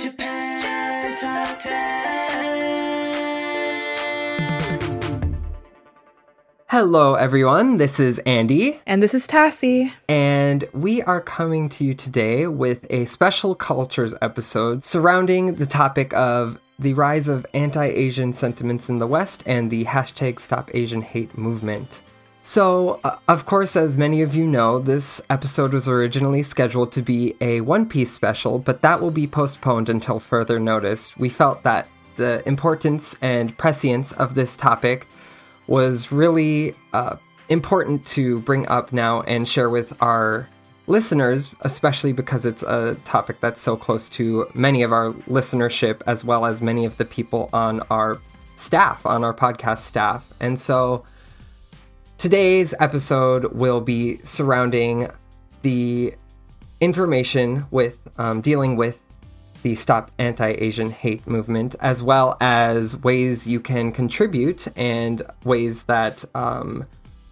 Japan Top 10. Hello, everyone. This is Andy. And this is Tassie. And we are coming to you today with a special cultures episode surrounding the topic of the rise of anti Asian sentiments in the West and the hashtag Stop Asian Hate movement. So, uh, of course, as many of you know, this episode was originally scheduled to be a One Piece special, but that will be postponed until further notice. We felt that the importance and prescience of this topic was really uh, important to bring up now and share with our listeners, especially because it's a topic that's so close to many of our listenership as well as many of the people on our staff, on our podcast staff. And so, Today's episode will be surrounding the information with um, dealing with the Stop Anti Asian Hate movement, as well as ways you can contribute and ways that um,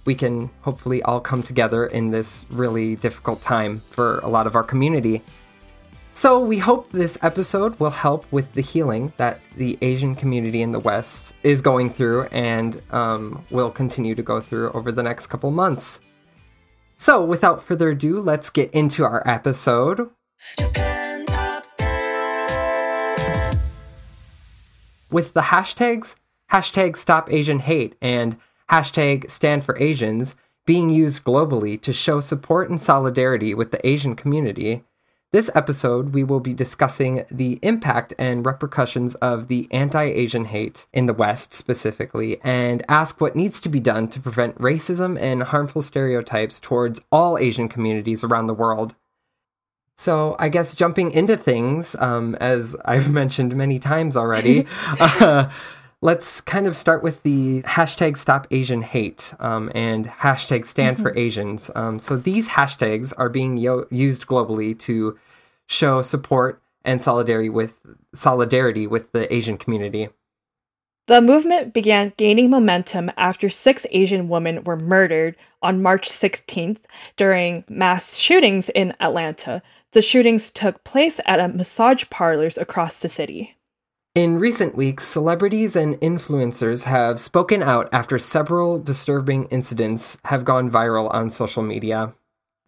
we can hopefully all come together in this really difficult time for a lot of our community. So, we hope this episode will help with the healing that the Asian community in the West is going through and um, will continue to go through over the next couple months. So, without further ado, let's get into our episode. With the hashtags hashtag Stop Asian Hate and hashtag Stand for Asians being used globally to show support and solidarity with the Asian community this episode, we will be discussing the impact and repercussions of the anti Asian hate in the West specifically, and ask what needs to be done to prevent racism and harmful stereotypes towards all Asian communities around the world. So, I guess jumping into things, um, as I've mentioned many times already, uh, let's kind of start with the hashtag stop Asian hate um, and hashtag stand mm-hmm. for Asians. Um, so these hashtags are being yo- used globally to show support and solidarity with solidarity with the Asian community. The movement began gaining momentum after six Asian women were murdered on March 16th during mass shootings in Atlanta. The shootings took place at a massage parlors across the city. In recent weeks, celebrities and influencers have spoken out after several disturbing incidents have gone viral on social media.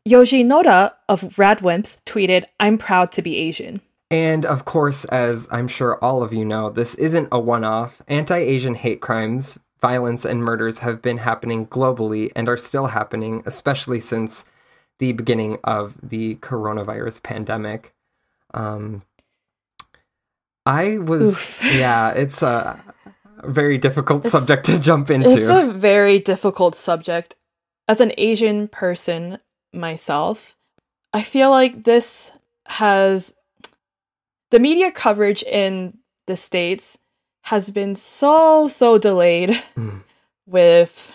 Yoji Noda of Radwimps tweeted, I'm proud to be Asian. And of course, as I'm sure all of you know, this isn't a one off. Anti Asian hate crimes, violence, and murders have been happening globally and are still happening, especially since the beginning of the coronavirus pandemic. Um, I was, Oof. yeah, it's a very difficult it's, subject to jump into. It's a very difficult subject. As an Asian person myself, I feel like this has the media coverage in the States has been so, so delayed mm. with,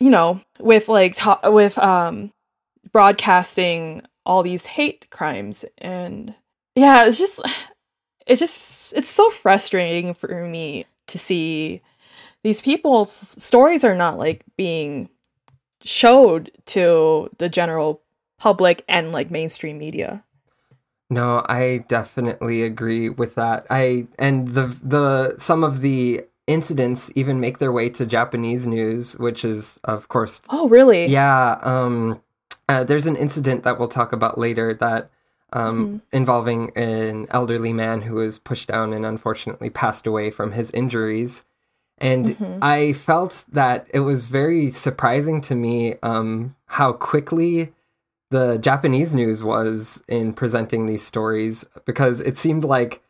you know, with like, to- with, um, broadcasting all these hate crimes and yeah it's just it just it's so frustrating for me to see these people's stories are not like being showed to the general public and like mainstream media. No, I definitely agree with that. I and the the some of the incidents even make their way to Japanese news, which is of course Oh, really? Yeah, um uh, there's an incident that we'll talk about later that um, involving an elderly man who was pushed down and unfortunately passed away from his injuries. And I felt that it was very surprising to me um, how quickly the Japanese news was in presenting these stories because it seemed like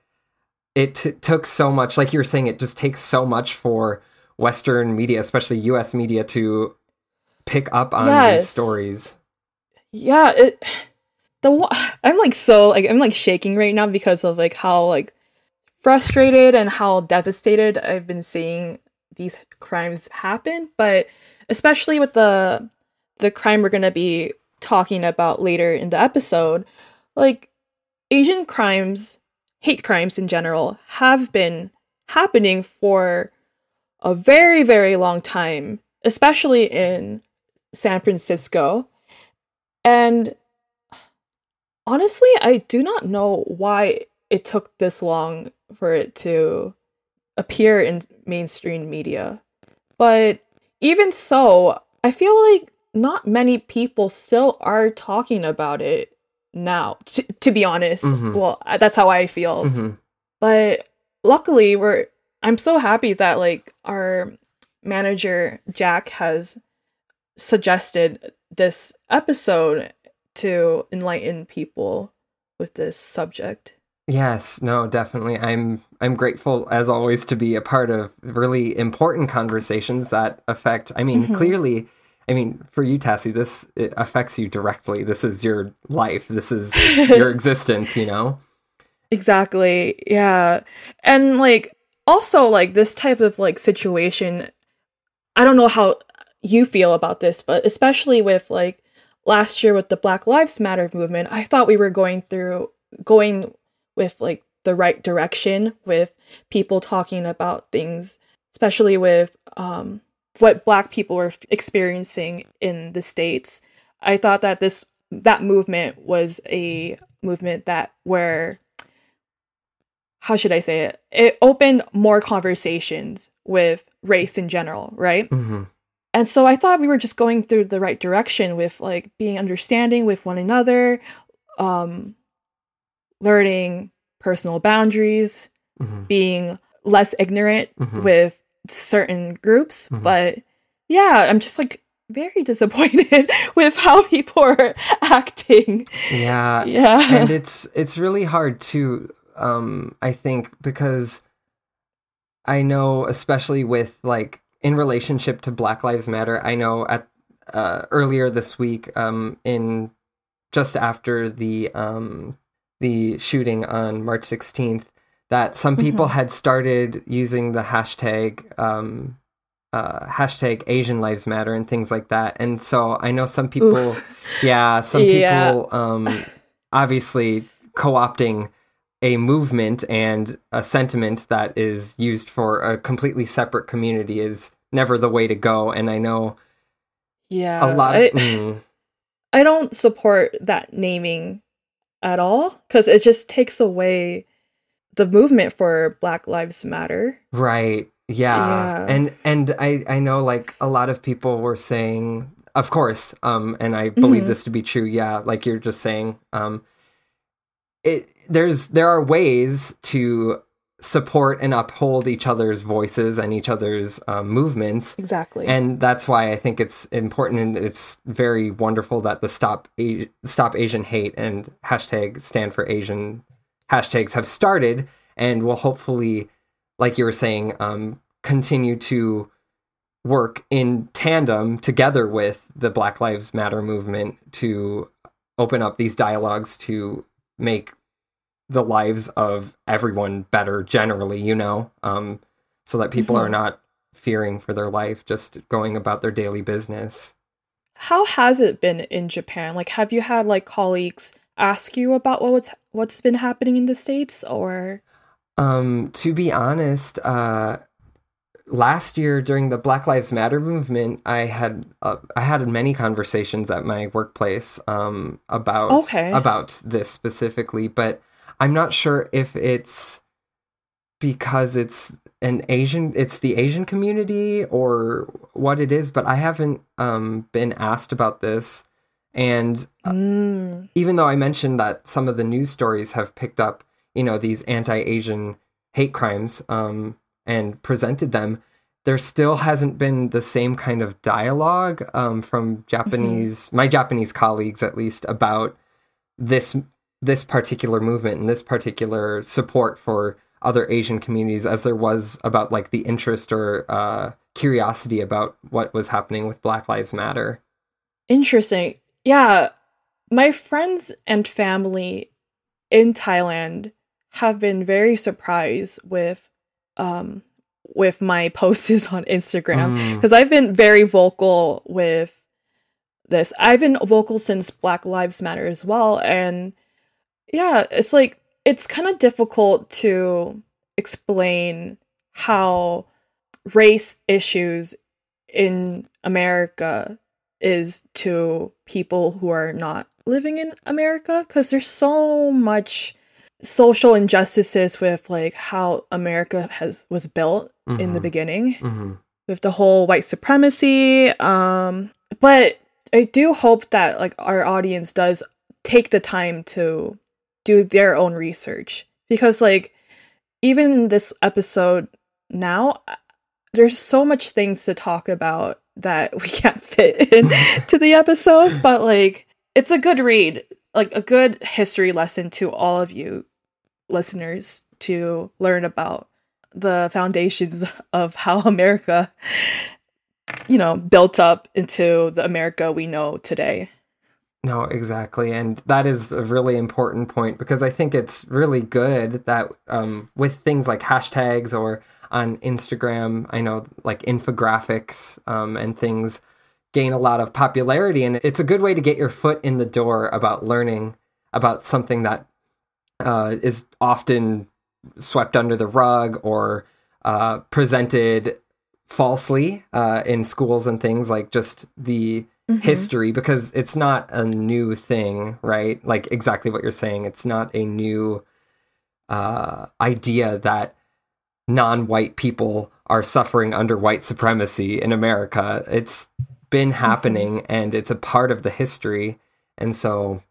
it t- took so much, like you were saying, it just takes so much for Western media, especially US media, to pick up on these stories. Yeah, it the I'm like so like I'm like shaking right now because of like how like frustrated and how devastated I've been seeing these crimes happen, but especially with the the crime we're going to be talking about later in the episode, like Asian crimes, hate crimes in general have been happening for a very very long time, especially in San Francisco. And honestly, I do not know why it took this long for it to appear in mainstream media. But even so, I feel like not many people still are talking about it now, t- to be honest. Mhm. Well, that's how I feel hmm but luckily we're i'm so happy that like our manager jack has suggested this episode to enlighten people with this subject Yes, no, definitely. I'm I'm grateful as always to be a part of really important conversations that affect. I mean, Mhm. clearly, I mean, for you, Tassie, this it affects you directly. This is your life. This is your existence. You know. exactly yeah and like also like this type of like situation i don't know how you feel about this but especially with like last year with the black lives matter movement i thought we were going through going with like the right direction with people talking about things especially with um what black people were experiencing in the states i thought that this that movement was a movement that where how should I say it? It opened more conversations with race in general, right? hmm And so I thought we were just going through the right direction with like being understanding with one another, um, learning personal boundaries, hmm being less ignorant Mhm. with certain groups. Mhm. But yeah, I'm just like very disappointed with how people are acting. Yeah, Yeah. and it's it's really hard to um i think because i know especially with like in relationship to black lives matter i know at uh earlier this week um in just after the um the shooting on march 16th that some people Mhm. had started using the hashtag um uh hashtag asian lives matter and things like that and so i know some people Oof. yeah some people um obviously co-opting a movement and a sentiment that is used for a completely separate community is never the way to go and i know yeah. a lot I- mm, I don't support that naming at all because it just takes away the movement for Black Lives Matter. right yeah. Yeah. and and i i know like a lot of people were saying of course um and i believe Mhm. this to be true yeah like you're just saying um it there's there are ways to support and uphold each other's voices and each other's um, movements Exactly. and that's why I think it's important and it's very wonderful that the stop A- stop Asian hate and hashtag stand for Asian hashtags have started and will hopefully, like you were saying, um, continue to work in tandem together with the Black Lives Matter movement to open up these dialogues to make the lives of everyone better generally, you know, um, so that people are Mhm. not fearing for their life, just going about their daily business. How has it been in Japan? Like, have you had like colleagues ask you about what's what's been happening in the states, or Um, to be honest, uh, last year during the Black Lives Matter movement, I had uh, I had many conversations at my workplace um, about Okay. about this specifically, but I'm not sure if it's because it's an Asian, it's the Asian community or what it is. But I haven't um, been asked about this, And uh, Mm. even though I mentioned that some of the news stories have picked up, you know, these anti-Asian hate crimes um, and presented them, there still hasn't been the same kind of dialogue um, from Japanese, my Japanese colleagues at least, about this this particular movement and this particular support for other Asian communities, as there was about like the interest or uh, curiosity about what was happening with Black Lives Matter. Interesting. Yeah, my friends and family in Thailand have been very surprised with um with my posts on Instagram Mm. because I've been very vocal with this. I've been vocal since Black Lives Matter as well and yeah, it's like it's kind of difficult to explain how race issues in America is to people who are not living in America because there's so much social injustices with like how America has was built in the Mhm. beginning hmm with the whole white supremacy um but I do hope that like our audience does take the time to do their own research. Because like even this episode now uh, there's so much things to talk about that we can't fit in to the episode but like it's a good read like a good history lesson to all of you listeners to learn about the foundations of how america you know built up into the america we know today No, exactly. And that is a really important point because I think it's really good that um, with things like hashtags or on Instagram, I know like infographics um, and things gain a lot of popularity. And it's a good way to get your foot in the door about learning about something that uh, is often swept under the rug or uh, presented falsely uh, in schools and things like just the history because it's not a new thing, right? Like exactly what you're saying. It's not a new uh, idea that non-white people are suffering under white supremacy in America. It's been happening and it's a part of the history. And so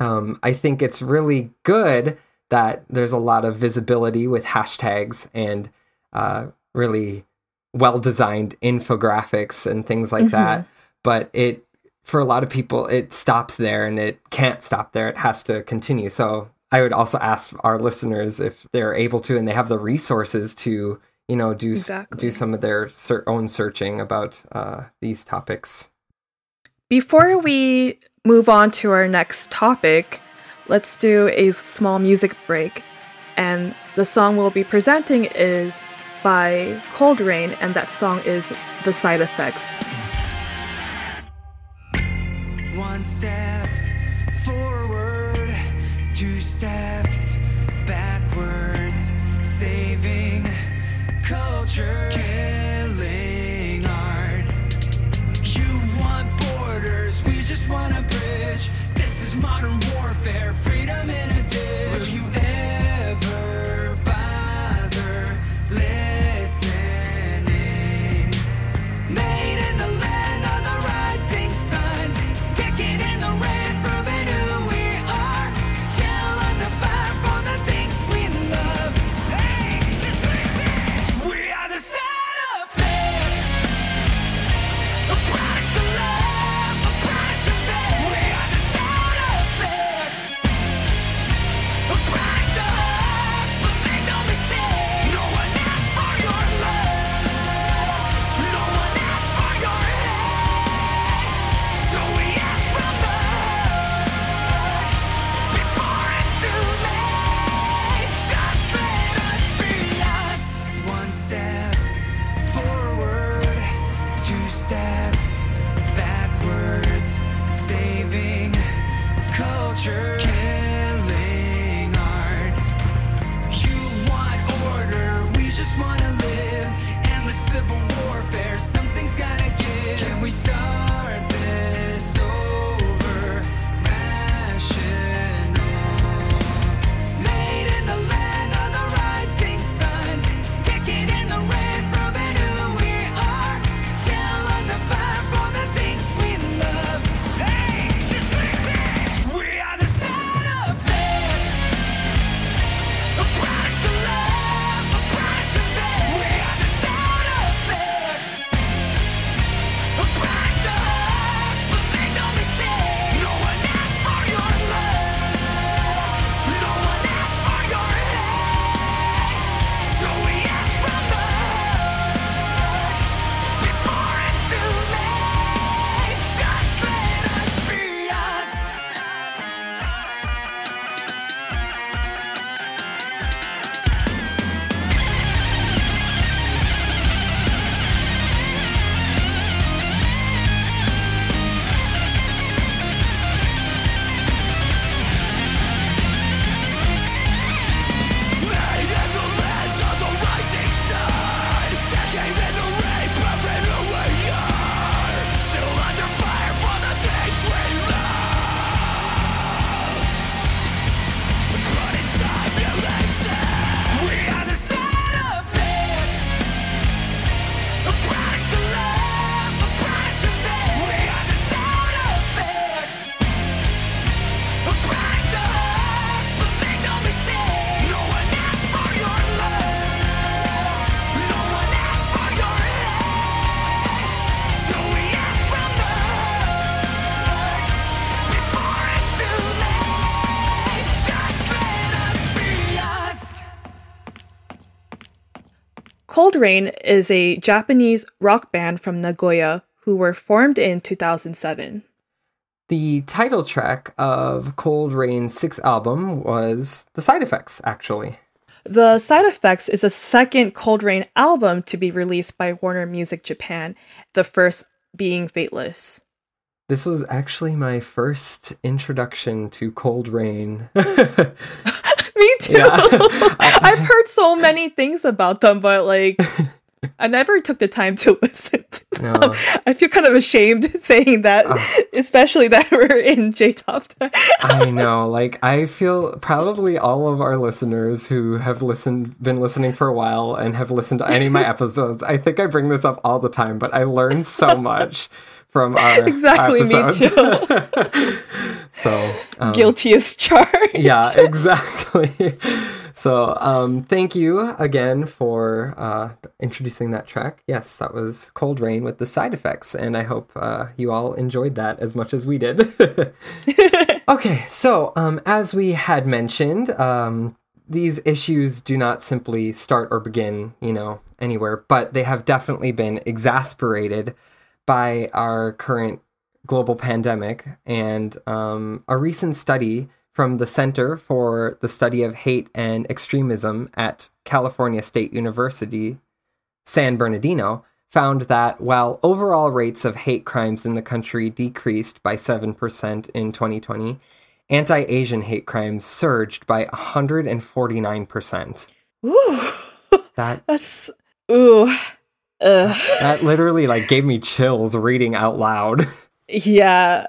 um, I think it's really good that there's a lot of visibility with hashtags and uh, really well designed infographics and things like that. But it, for a lot of people, it stops there and it can't stop there. It has to continue. So I would also ask our listeners if they're able to and they have the resources to, you know, do Exactly. do some of their ser- own searching about uh, these topics. Before we move on to our next topic, let's do a small music break. And the song we'll be presenting is by Cold Rain, and that song is The Side Effects. One step forward, two steps backwards, saving culture, killing art. You want borders, we just want a bridge. This is modern warfare, freedom in a Rain is a Japanese rock band from Nagoya who were formed in 2007. The title track of Cold Rain's sixth album was The Side Effects, actually. The Side Effects is the second Cold Rain album to be released by Warner Music Japan, the first being Fateless. This was actually my first introduction to Cold Rain. Too. Yeah. I've heard so many things about them, but like, I never took the time to listen to them. No. I feel kind of ashamed saying that, ah. especially that we're in J Top. I know. Like, I feel probably all of our listeners who have listened, been listening for a while and have listened to any of my episodes, I think I bring this up all the time, but I learn so much from our Exactly, me too. so, um, Guilty as charged. yeah, exactly. So, um, thank you again for uh, introducing that track. Yes, that was Cold Rain with the side effects, and I hope uh, you all enjoyed that as much as we did. okay, so um, as we had mentioned, um, these issues do not simply start or begin, you know, anywhere, but they have definitely been exasperated by our current global pandemic and um, a recent study from the Center for the Study of Hate and Extremism at California State University, San Bernardino, found that while overall rates of hate crimes in the country decreased by 7% in 2020, anti Asian hate crimes surged by 149%. Ooh, That that's ooh. Ugh. that literally like gave me chills reading out loud. Yeah.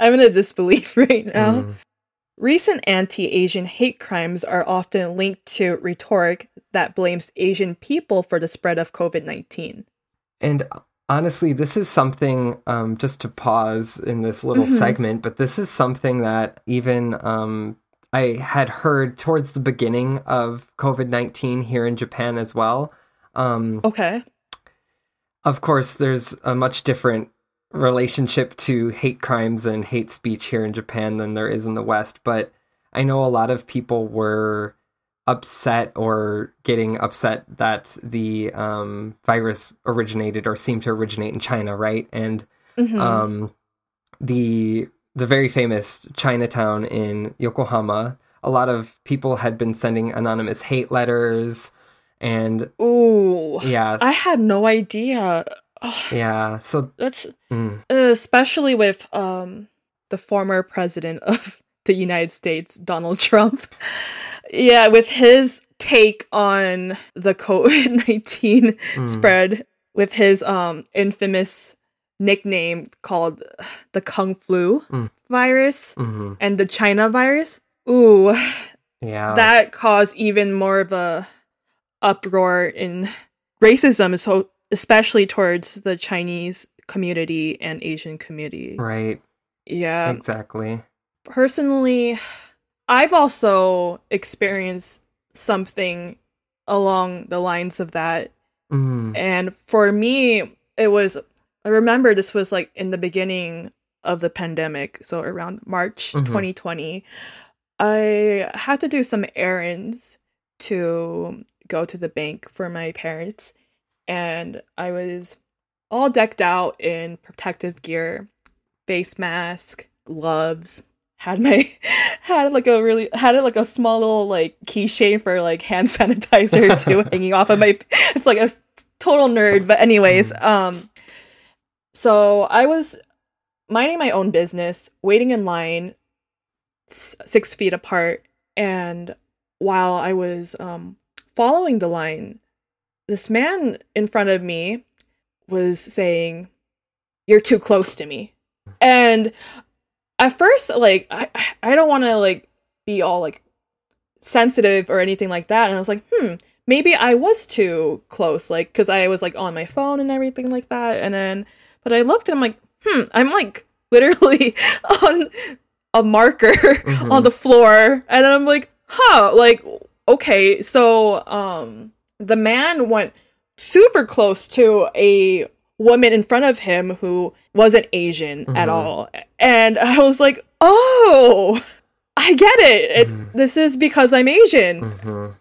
I'm in a disbelief right now. Mm. Recent anti Asian hate crimes are often linked to rhetoric that blames Asian people for the spread of COVID 19. And honestly, this is something, um, just to pause in this little segment, but this is something that even um, I had heard towards the beginning of COVID 19 here in Japan as well. Um, Okay. of course, there's a much different relationship to hate crimes and hate speech here in Japan than there is in the West, but I know a lot of people were upset or getting upset that the um, virus originated or seemed to originate in China, right? And Mhm. um, the the very famous Chinatown in Yokohama, a lot of people had been sending anonymous hate letters, and Ooh. yeah, I had no idea. Yeah. So that's mm, especially with um the former president of the United States, Donald Trump. Yeah, with his take on the COVID nineteen mm, spread, with his um infamous nickname called the Kung Flu Mm. virus mhm, and the China virus. Ooh, yeah, that caused even more of a uproar in racism, so especially towards the Chinese community and Asian community. right, Yeah, exactly. personally, I've also experienced something along the lines of that. Mm, And for me, it was, I remember this was like in the beginning of the pandemic, so around March Mhm. 2020. I had to do some errands to go to the bank for my parents, and I was all decked out in protective gear, face mask, gloves. Had my had like a really had it like a small little like keychain for like hand sanitizer too hanging off of my it's like a total nerd but anyways um so i was minding my own business waiting in line s- six feet apart and while i was um following the line this man in front of me was saying you're too close to me. And at first like i i don't want to like be all like sensitive or anything like that. And i was like hmm maybe i was too close like because i was like on my phone and everything like that. And then but i looked and i'm like hmm i'm like literally on a marker on the floor. And i'm like huh like okay so um the man went super close to a woman in front of him who wasn't Asian at Mhm. all. And I was like, oh, I get it. it this is because I'm Asian.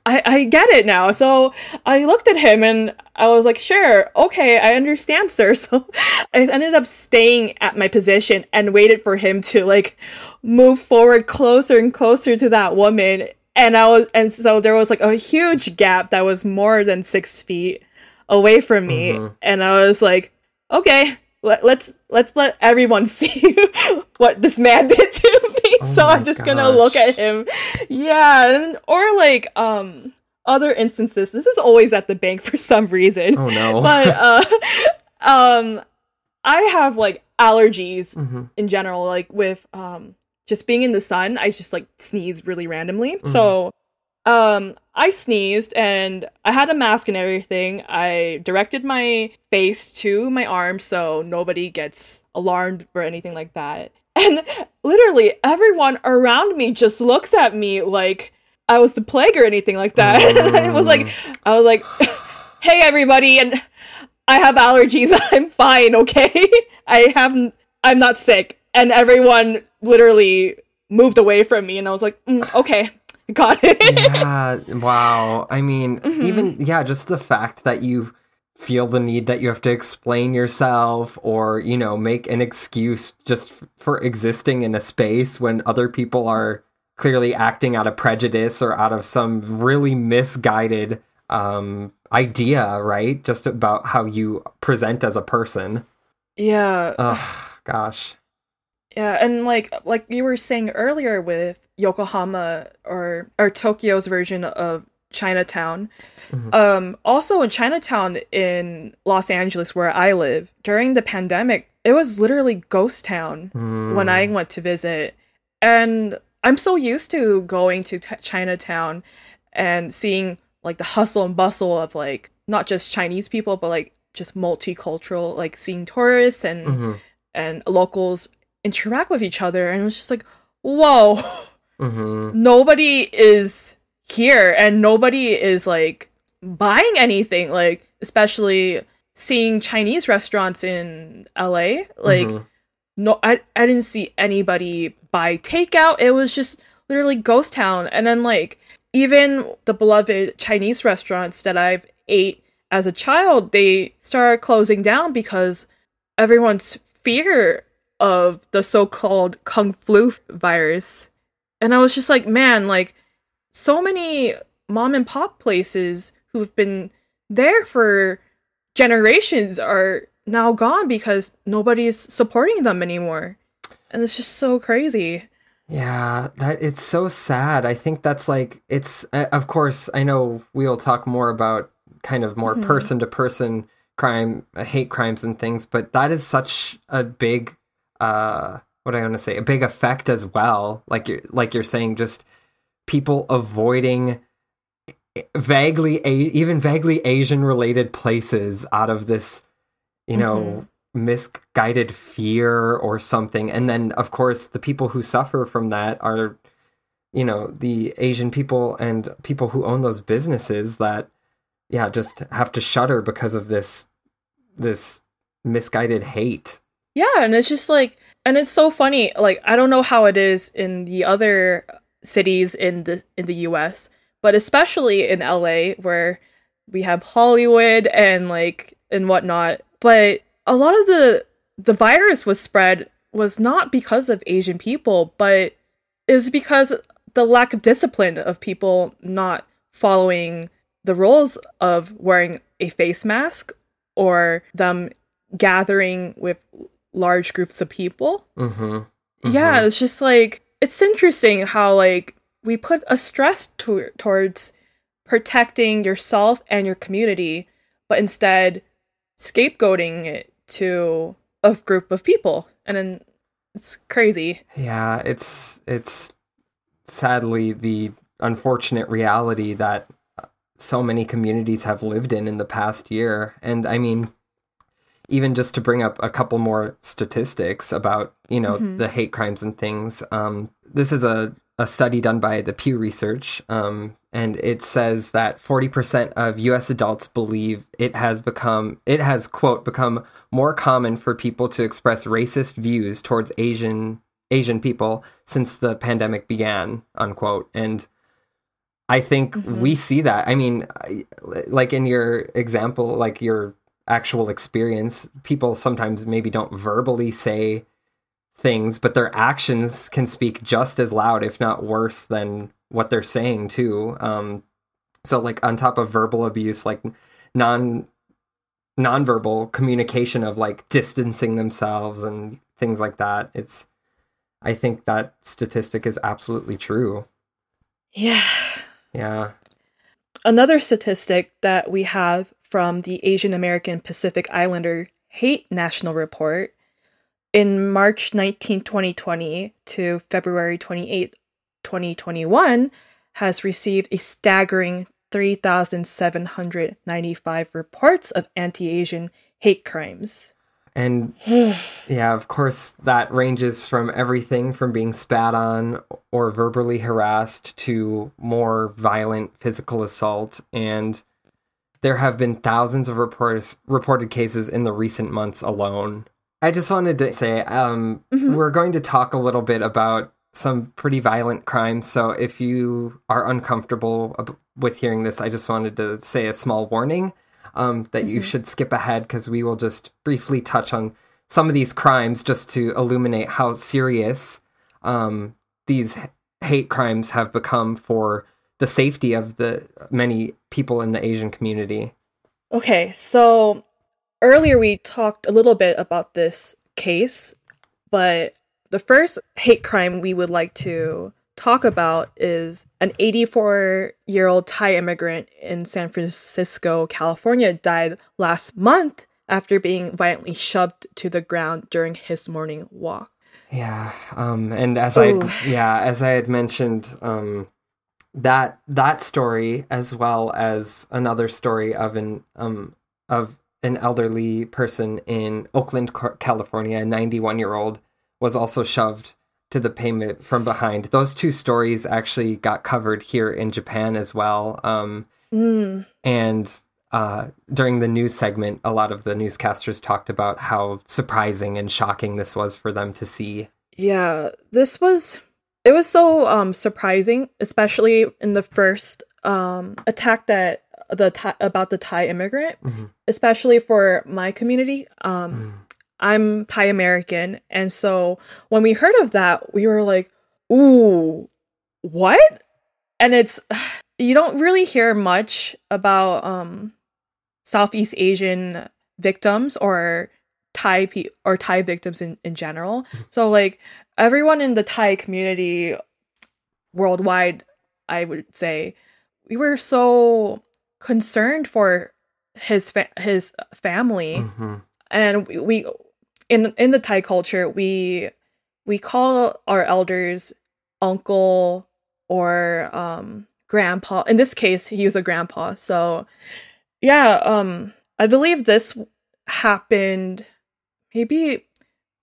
I, I get it now. So I looked at him and I was like, sure, okay, I understand, sir. So I ended up staying at my position and waited for him to like move forward closer and closer to that woman. And I was, and so there was like a huge gap that was more than six feet away from me. And I was like, okay, let, let's let's let everyone see what this man did to me. so I'm just gonna look at him. Yeah, and, or like um other instances. This is always at the bank for some reason. Oh no. But uh, um, I have like allergies Mhm. in general. Like with um just being in the sun, I just like sneeze really randomly. Mm-hmm. So um I sneezed and I had a mask and everything. I directed my face to my arm so nobody gets alarmed or anything like that. And literally everyone around me just looks at me like I was the plague or anything like that. it was like I was like, "Hey everybody," and I have allergies. I'm fine, okay? I have I'm not sick. And everyone literally moved away from me and I was like, "Mm, "Okay, got it." yeah wow i mean Mm-hmm. even yeah just the fact that you feel the need that you have to explain yourself or you know make an excuse just f- for existing in a space when other people are clearly acting out of prejudice or out of some really misguided um idea right just about how you present as a person yeah. ugh gosh Yeah, and like like you were saying earlier with Yokohama or or Tokyo's version of Chinatown. Um also in Chinatown in Los Angeles where I live, during the pandemic, it was literally ghost town when I went to visit. And I'm so used to going to t- Chinatown and seeing like the hustle and bustle of like not just Chinese people but like just multicultural like seeing tourists and Mhm. and locals interact with each other and it was just like whoa Mhm. nobody is here and nobody is like buying anything like especially seeing chinese restaurants in la like Mhm. no I, I didn't see anybody buy takeout it was just literally ghost town and then like even the beloved chinese restaurants that i've ate as a child they started closing down because everyone's fear of the so-called kung flu virus. And i was just like man like so many mom and pop places who've been there for generations are now gone because nobody's supporting them anymore. And it's just so crazy. Yeah, that it's so sad. I think that's like it's uh, of course I know we'll talk more about kind of more person to person crime, uh, hate crimes and things, but that is such a big uh what do I want to say, a big effect as well. Like you're like you're saying just people avoiding vaguely a- even vaguely Asian related places out of this you know misguided fear or something. And then of course the people who suffer from that are you know the asian people and people who own those businesses that yeah just have to shudder because of this this misguided hate Yeah, and it's just like, and it's so funny. Like, I don't know how it is in the other cities in the in the U.S., but especially in L.A., where we have Hollywood and like and whatnot. But a lot of the the virus was spread was not because of Asian people, but it was because the lack of discipline of people not following the rules of wearing a face mask or them gathering with large groups of people. mm-hmm Yeah, it's just like it's interesting how like we put a stress to- towards protecting yourself and your community, but instead scapegoating it to a group of people, and then it's crazy. yeah it's it's sadly the unfortunate reality that so many communities have lived in in the past year and i mean even just to bring up a couple more statistics about you know the hate crimes and things um, this is a, a study done by the pew research um, and it says that 40% of us adults believe it has become it has quote become more common for people to express racist views towards asian Asian people since the pandemic began, unquote. And I think we see that. I mean, I- like in your example, like your actual experience, people sometimes maybe don't verbally say things, but their actions can speak just as loud, if not worse, than what they're saying too. Um, so, like on top of verbal abuse, like non nonverbal communication of like distancing themselves and things like that. It's, I think that statistic is absolutely true. Yeah. Yeah. Another statistic that we have from the Asian American Pacific Islander Hate National Report in March 19, 2020 to February 28, 2021 has received a staggering 3,795 reports of anti Asian hate crimes. And yeah, of course, that ranges from everything from being spat on or verbally harassed to more violent physical assault. And there have been thousands of reports, reported cases in the recent months alone. I just wanted to say um, we're going to talk a little bit about some pretty violent crimes. So if you are uncomfortable ab- with hearing this, I just wanted to say a small warning um, that you should skip ahead because we will just briefly touch on some of these crimes just to illuminate how serious um, these hate crimes have become for the safety of the many people in the Asian community. Okay, so earlier we talked a little bit about this case, but the first hate crime we would like to talk about is an 84 year old Thai immigrant in San Francisco, California, died last month after being violently shoved to the ground during his morning walk. Yeah, um, and as I yeah as I had mentioned, um, that that story as well as another story of an um of an elderly person in Oakland, California, a 91 year old was also shoved to the pavement from behind. Those two stories actually got covered here in Japan as well. Um, Mm, and uh, during the news segment, a lot of the newscasters talked about how surprising and shocking this was for them to see. Yeah, this was it was so um surprising, especially in the first um attack that the Thai, about the Thai immigrant, especially for my community. Um I'm Thai American, and so when we heard of that, we were like, "Ooh, what?" And it's you don't really hear much about um Southeast Asian victims or Thai pe- or Thai victims in, in general. So like everyone in the Thai community worldwide, I would say, we were so concerned for his fa- his family Mhm. and we, we in in the Thai culture we we call our elders uncle or um grandpa. In this case, he was a grandpa. So yeah, um I believe this happened maybe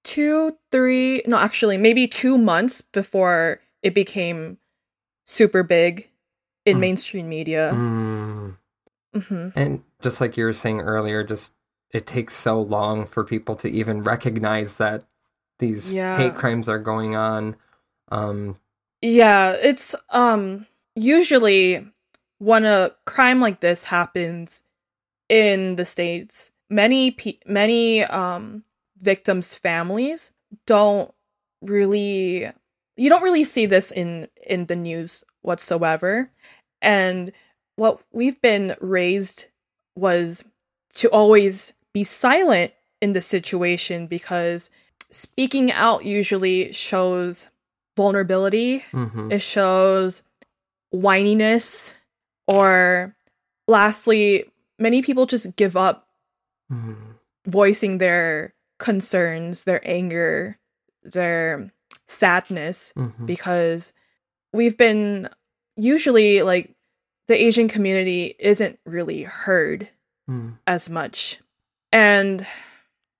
2 3 no actually maybe 2 months before it became super big in Mm. mainstream media. Mm. Mhm. And just like you were saying earlier, just it takes so long for people to even recognize that these Yeah. hate crimes are going on. Um, Yeah, it's um usually when a crime like this happens in the states, many pe- many um victims' families don't really you don't really see this in in the news whatsoever. And what we've been raised was to always be silent in the situation because speaking out usually shows vulnerability mhm. it shows whininess or lastly many people just give up Mhm. voicing their concerns their anger their sadness Mhm. because we've been usually like the asian community isn't really heard Mm. as much and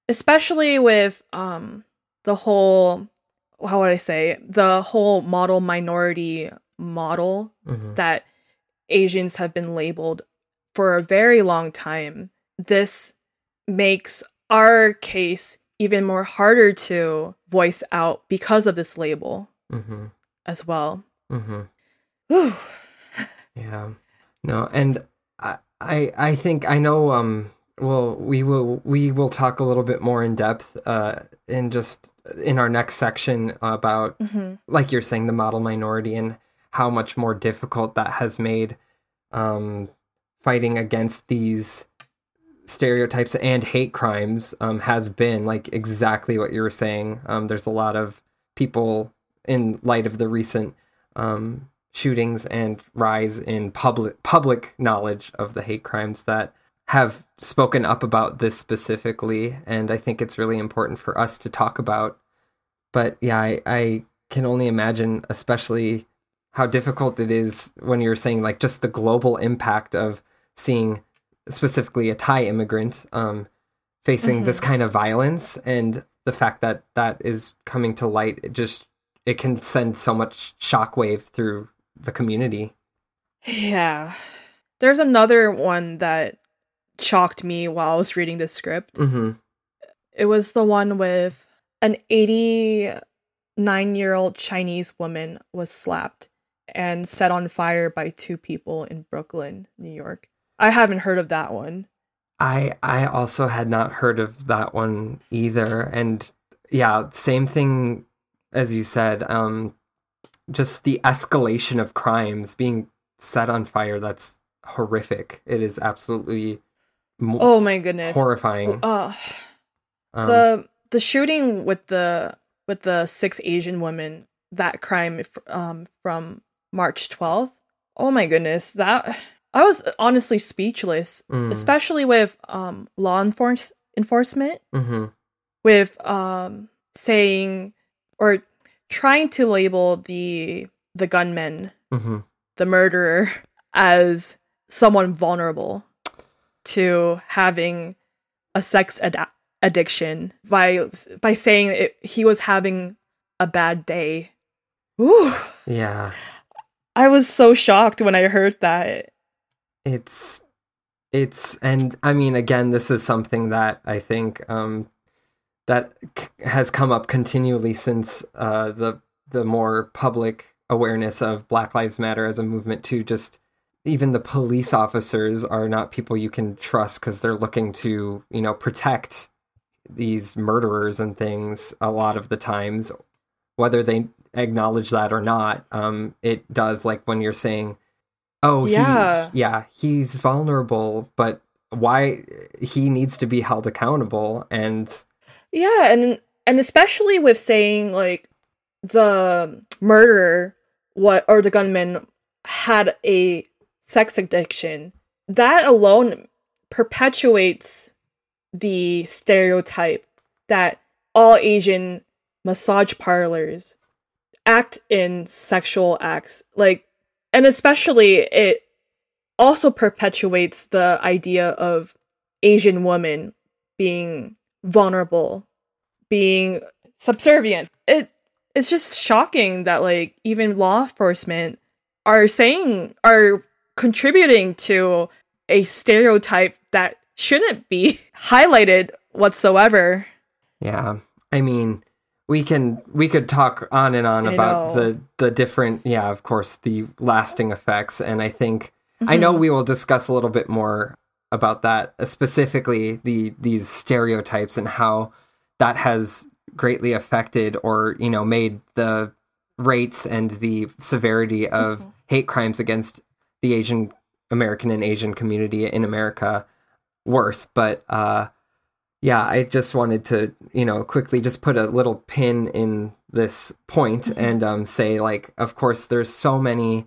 especially with um the whole how would i say the whole model minority model Mhm. that asians have been labeled for a very long time this makes our case even more harder to voice out because of this label Mm-hmm. as well. Mm-hmm. Yeah. No, and I, I I think I know um well we will we will talk a little bit more in depth uh in just in our next section about Mhm. like you're saying the model minority and how much more difficult that has made um fighting against these stereotypes and hate crimes um has been like exactly what you were saying. Um there's a lot of people in light of the recent um shootings and rise in public public knowledge of the hate crimes that have spoken up about this specifically. And i think it's really important for us to talk about. But yeah i, I can only imagine especially how difficult it is when you're saying like just the global impact of seeing specifically a thai immigrant um, facing this kind of violence and the fact that that is coming to light it just it can send so much shockwave through the community Yeah. There's another one that shocked me while I was reading this script. mm-hmm It was the one with an 89 year old Chinese woman was slapped and set on fire by two people in Brooklyn, New York. I haven't heard of that one. I I also had not heard of that one either, and yeah, same thing as you said. Um, just the escalation of crimes being set on fire. That's horrific. It is absolutely mo- Oh my goodness. horrifying. Uh, Um, the the shooting with the with the six Asian women that crime um from March 12th. Oh my goodness, that I was honestly speechless, Mm. especially with um law enforce enforcement mhm, with um saying or trying to label the the gunman, mhm. the murderer as someone vulnerable to having a sex ad- addiction by by saying it, he was having a bad day. Ooh, Yeah, I was so shocked when I heard that. It's it's and I mean again, this is something that I think um, that c- has come up continually since uh, the the more public awareness of Black Lives Matter as a movement to just even the police officers are not people you can trust because they're looking to you know protect these murderers and things a lot of the times whether they acknowledge that or not. Um it does like when you're saying oh Yeah. he, yeah he's vulnerable but why he needs to be held accountable and Yeah, and and especially with saying like the murderer what or the gunman had a sex addiction. That alone perpetuates the stereotype that all Asian massage parlors act in sexual acts like and especially it also perpetuates the idea of Asian women being vulnerable, being subservient. It it's just shocking that like even law enforcement are saying are contributing to a stereotype that shouldn't be highlighted whatsoever. Yeah. I mean, we can we could talk on and on I about know. the the different yeah, of course, the lasting effects and I think I know Mm-hmm. we will discuss a little bit more about that, uh, specifically the these stereotypes and how that has greatly affected or, you know, made the rates and the severity of Mm-hmm. hate crimes against the Asian American and Asian community in America worse, but uh yeah, I just wanted to, you know, quickly just put a little pin in this point and um, say, like, of course, there's so many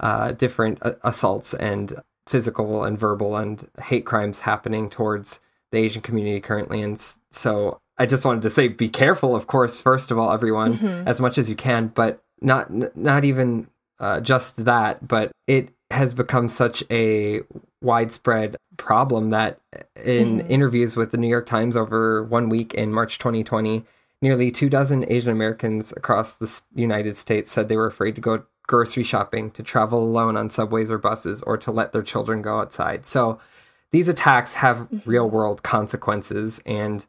uh, different uh, assaults and physical and verbal and hate crimes happening towards the Asian community currently, and so I just wanted to say, be careful, of course, first of all, everyone, as much as you can, but not n- not even uh, just that, but it has become such a widespread problem that in interviews with the New York Times over one week in March 2020, nearly two dozen Asian Americans across the United States said they were afraid to go grocery shopping, to travel alone on subways or buses, or to let their children go outside. So these attacks have real world consequences. And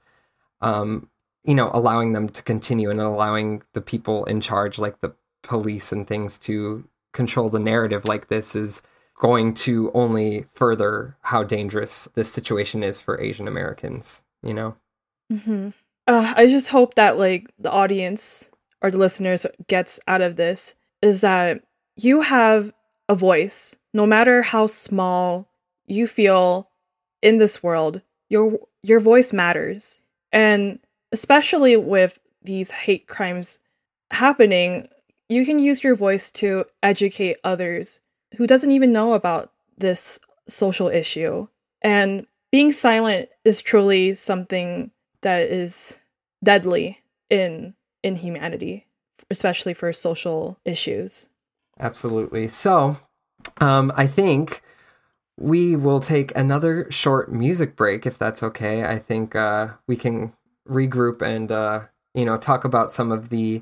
um, you know, allowing them to continue and allowing the people in charge, like the police and things, to control the narrative like this is going to only further how dangerous this situation is for Asian Americans, you know? hmm Uh, I just hope that like the audience or the listeners gets out of this is that you have a voice, no matter how small you feel in this world. Your your voice matters, and especially with these hate crimes happening, you can use your voice to educate others who doesn't even know about this social issue. And being silent is truly something that is deadly in in humanity, especially for social issues. Absolutely. So, um, I think we will take another short music break if that's okay. I think uh, we can regroup and uh, you know talk about some of the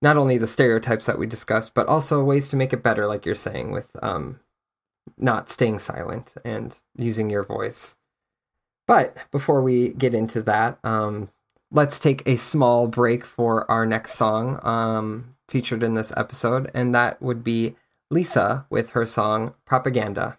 not only the stereotypes that we discussed, but also ways to make it better, like you're saying, with um, not staying silent and using your voice. But before we get into that, um, let's take a small break for our next song um, featured in this episode, and that would be Lisa with her song Propaganda.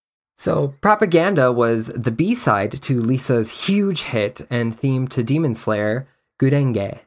So, Propaganda was the B side to Lisa's huge hit and theme to Demon Slayer, Gurenge.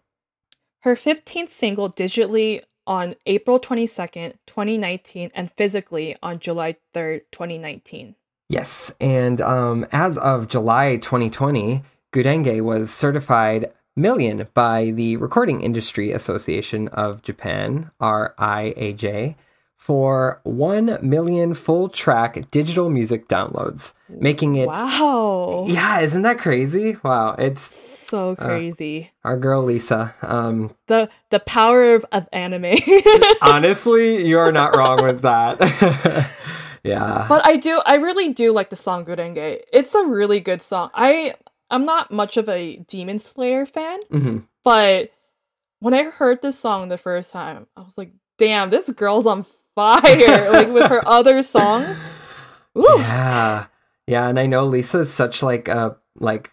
Her 15th single digitally on April 22nd, 2019, and physically on July 3rd, 2019. Yes, and um, as of July 2020, Gurenge was certified million by the Recording Industry Association of Japan, RIAJ, for 1 million full track digital music downloads, making it. Wow. Yeah, isn't that crazy? Wow, it's So crazy. our girl Lisa. Um, the the power of, of anime. honestly, you are not wrong with that. yeah. but I do I really do like the song Gurenge. It's a really good song. I I'm not much of a Demon Slayer fan, hmm but when I heard this song the first time, I was like, damn, this girl's on fire. like with her other songs. Ooh. Yeah, yeah, and I know Lisa's such like a like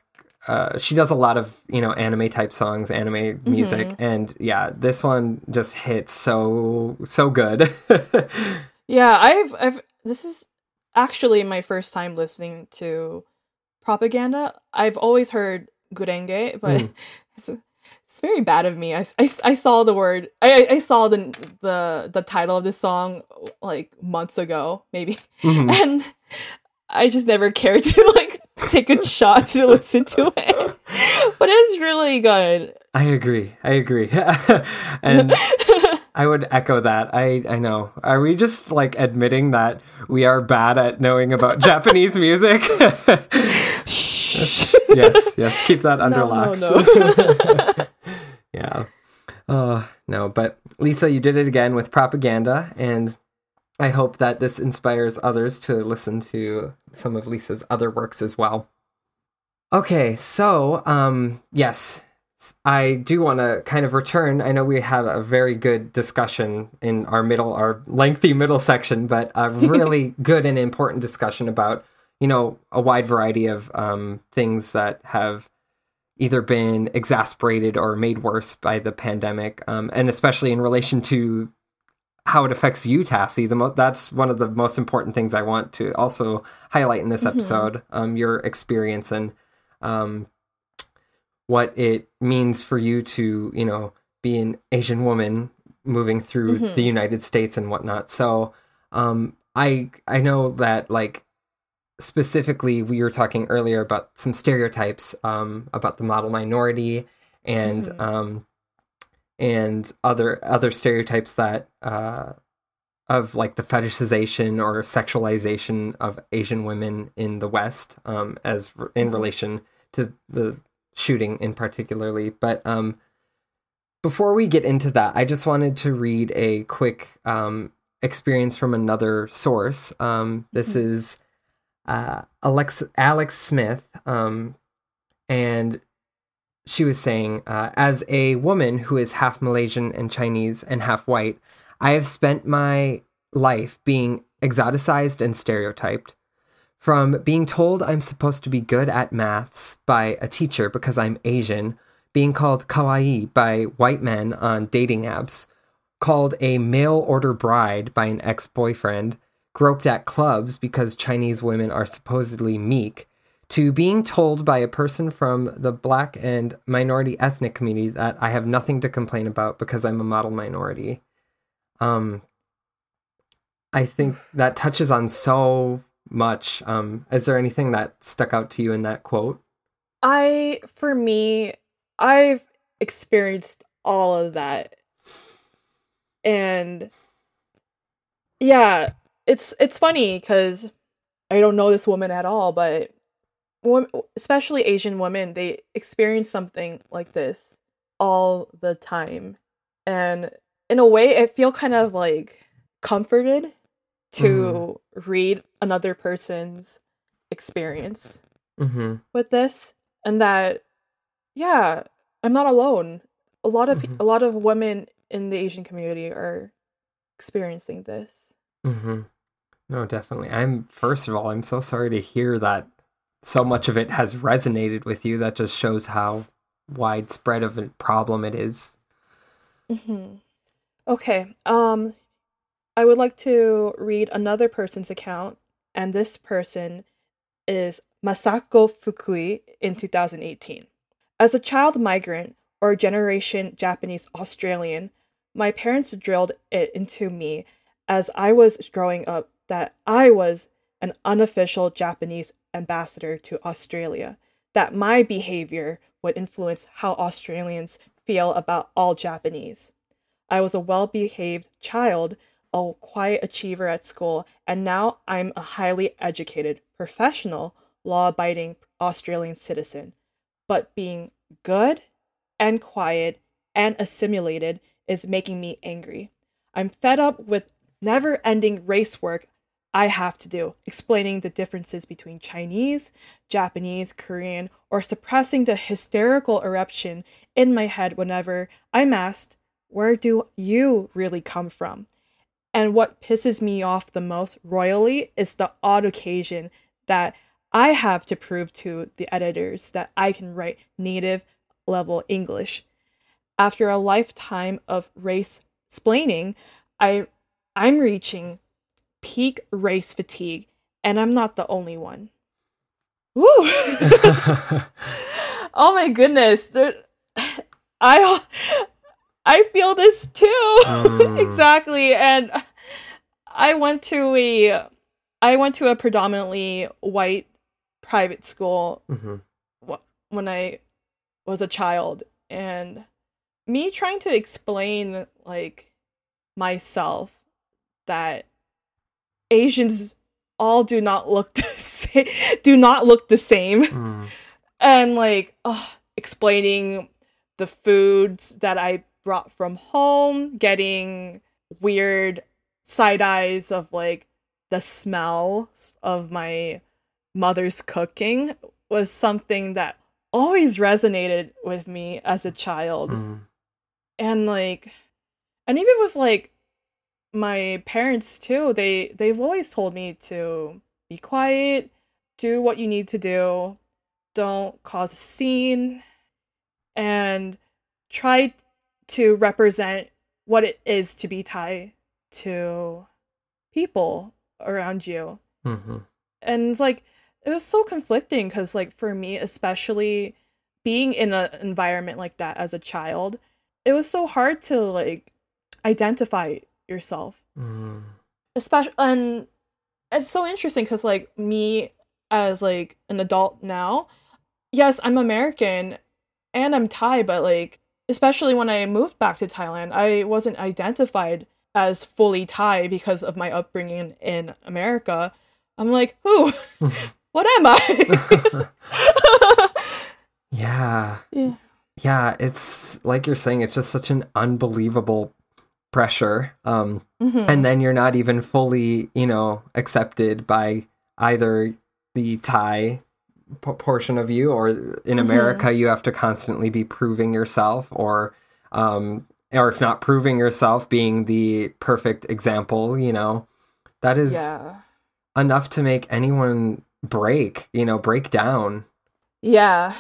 uh, she does a lot of you know anime type songs, anime music, and yeah, this one just hits so so good. Yeah, I've I've this is actually my first time listening to propaganda. I've always heard gurenge, but it's, it's very bad of me. I, I, I saw the word I I saw the the the title of this song like months ago, maybe. Mhm. And I just never cared to like take a shot to listen to it. But it's really good. I agree. I agree, and I would echo that. I I know. Are we just like admitting that we are bad at knowing about Japanese music? yes, yes. Keep that under No, no, no. Yeah. Oh, no, but Lisa, you did it again with propaganda, and I hope that this inspires others to listen to some of Lisa's other works as well. Okay, so, um, yes, I do want to kind of return. I know we had a very good discussion in our middle, our lengthy middle section, but a really good and important discussion about, you know, a wide variety of um, things that have either been exasperated or made worse by the pandemic, um, and especially in relation to how it affects you, Tassie. The mo- that's one of the most important things I want to also highlight in this episode. Um, your experience and um, what it means for you to, you know, be an Asian woman moving through the United States and whatnot. So, um, I I know that like specifically we were talking earlier about some stereotypes um, about the model minority and um, and other other stereotypes that uh, of like the fetishization or sexualization of Asian women in the West um, as r- in relation to the shooting in particularly. But um, before we get into that, I just wanted to read a quick um, experience from another source. Um, this is uh, Alex Alex Smith, um, and she was saying, uh, as a woman who is half Malaysian and Chinese and half white, I have spent my life being exoticized and stereotyped. From being told I'm supposed to be good at maths by a teacher because I'm Asian, being called kawaii by white men on dating apps, called a mail order bride by an ex boyfriend, groped at clubs because Chinese women are supposedly meek, to being told by a person from the black and minority ethnic community that I have nothing to complain about because I'm a model minority. Um, I think that touches on so much. Um, is there anything that stuck out to you in that quote? I, for me, I've experienced all of that. And yeah, it's it's funny because I don't know this woman at all, but especially Asian women, they experience something like this all the time. And in a way, I feel kind of like comforted to read another person's experience Mm-hmm. with this and that yeah i'm not alone a lot of Mhm. a lot of women in the asian community are experiencing this Mm-hmm. No, definitely. I'm first of all, I'm so sorry to hear that so much of it has resonated with you. That just shows how widespread of a problem it is. hmm okay um i would like to read another person's account and this person is masako fukui in 2018 as a child migrant or generation japanese australian my parents drilled it into me as I was growing up that I was an unofficial Japanese ambassador to Australia, that my behavior would influence how Australians feel about all Japanese. I was a well behaved child, a quiet achiever at school, and now I'm a highly educated, professional, law abiding Australian citizen. But being good and quiet and assimilated is making me angry. I'm fed up with never ending race work I have to do, explaining the differences between Chinese, Japanese, Korean, or suppressing the hysterical eruption in my head whenever I'm asked, Where do you really come from? And what pisses me off the most royally is the odd occasion that I have to prove to the editors that I can write native level English. After a lifetime of race splaining, I I'm reaching peak race fatigue, and I'm not the only one. Woo! oh my goodness. There, I I feel this too. Mm. exactly. And I went to a I went to a predominantly white private school hmm when I was a child and me trying to explain like myself that Asians all do not look the same do not look the same Mm. and like explaining the foods that I brought from home, getting weird side eyes of like the smell of my mother's cooking was something that always resonated with me as a child Mm. and like and even with like my parents too they they've always told me to be quiet do what you need to do don't cause a scene and try to represent what it is to be Thai to people around you. Hmm and it's like it was so conflicting because like for me especially being in an environment like that as a child it was so hard to like identify yourself Mm. especially and it's so interesting because like me as like an adult now yes i'm american and i'm thai but like especially when i moved back to thailand i wasn't identified as fully thai because of my upbringing in america i'm like who what am i Yeah. Yeah. Yeah, it's like you're saying, it's just such an unbelievable pressure. Um, Mhm. and then you're not even fully, you know, accepted by either the Thai p- portion of you or in America, you have to constantly be proving yourself or, um, or if not proving yourself, being the perfect example, you know, that is yeah enough to make anyone break, you know, break down. yeah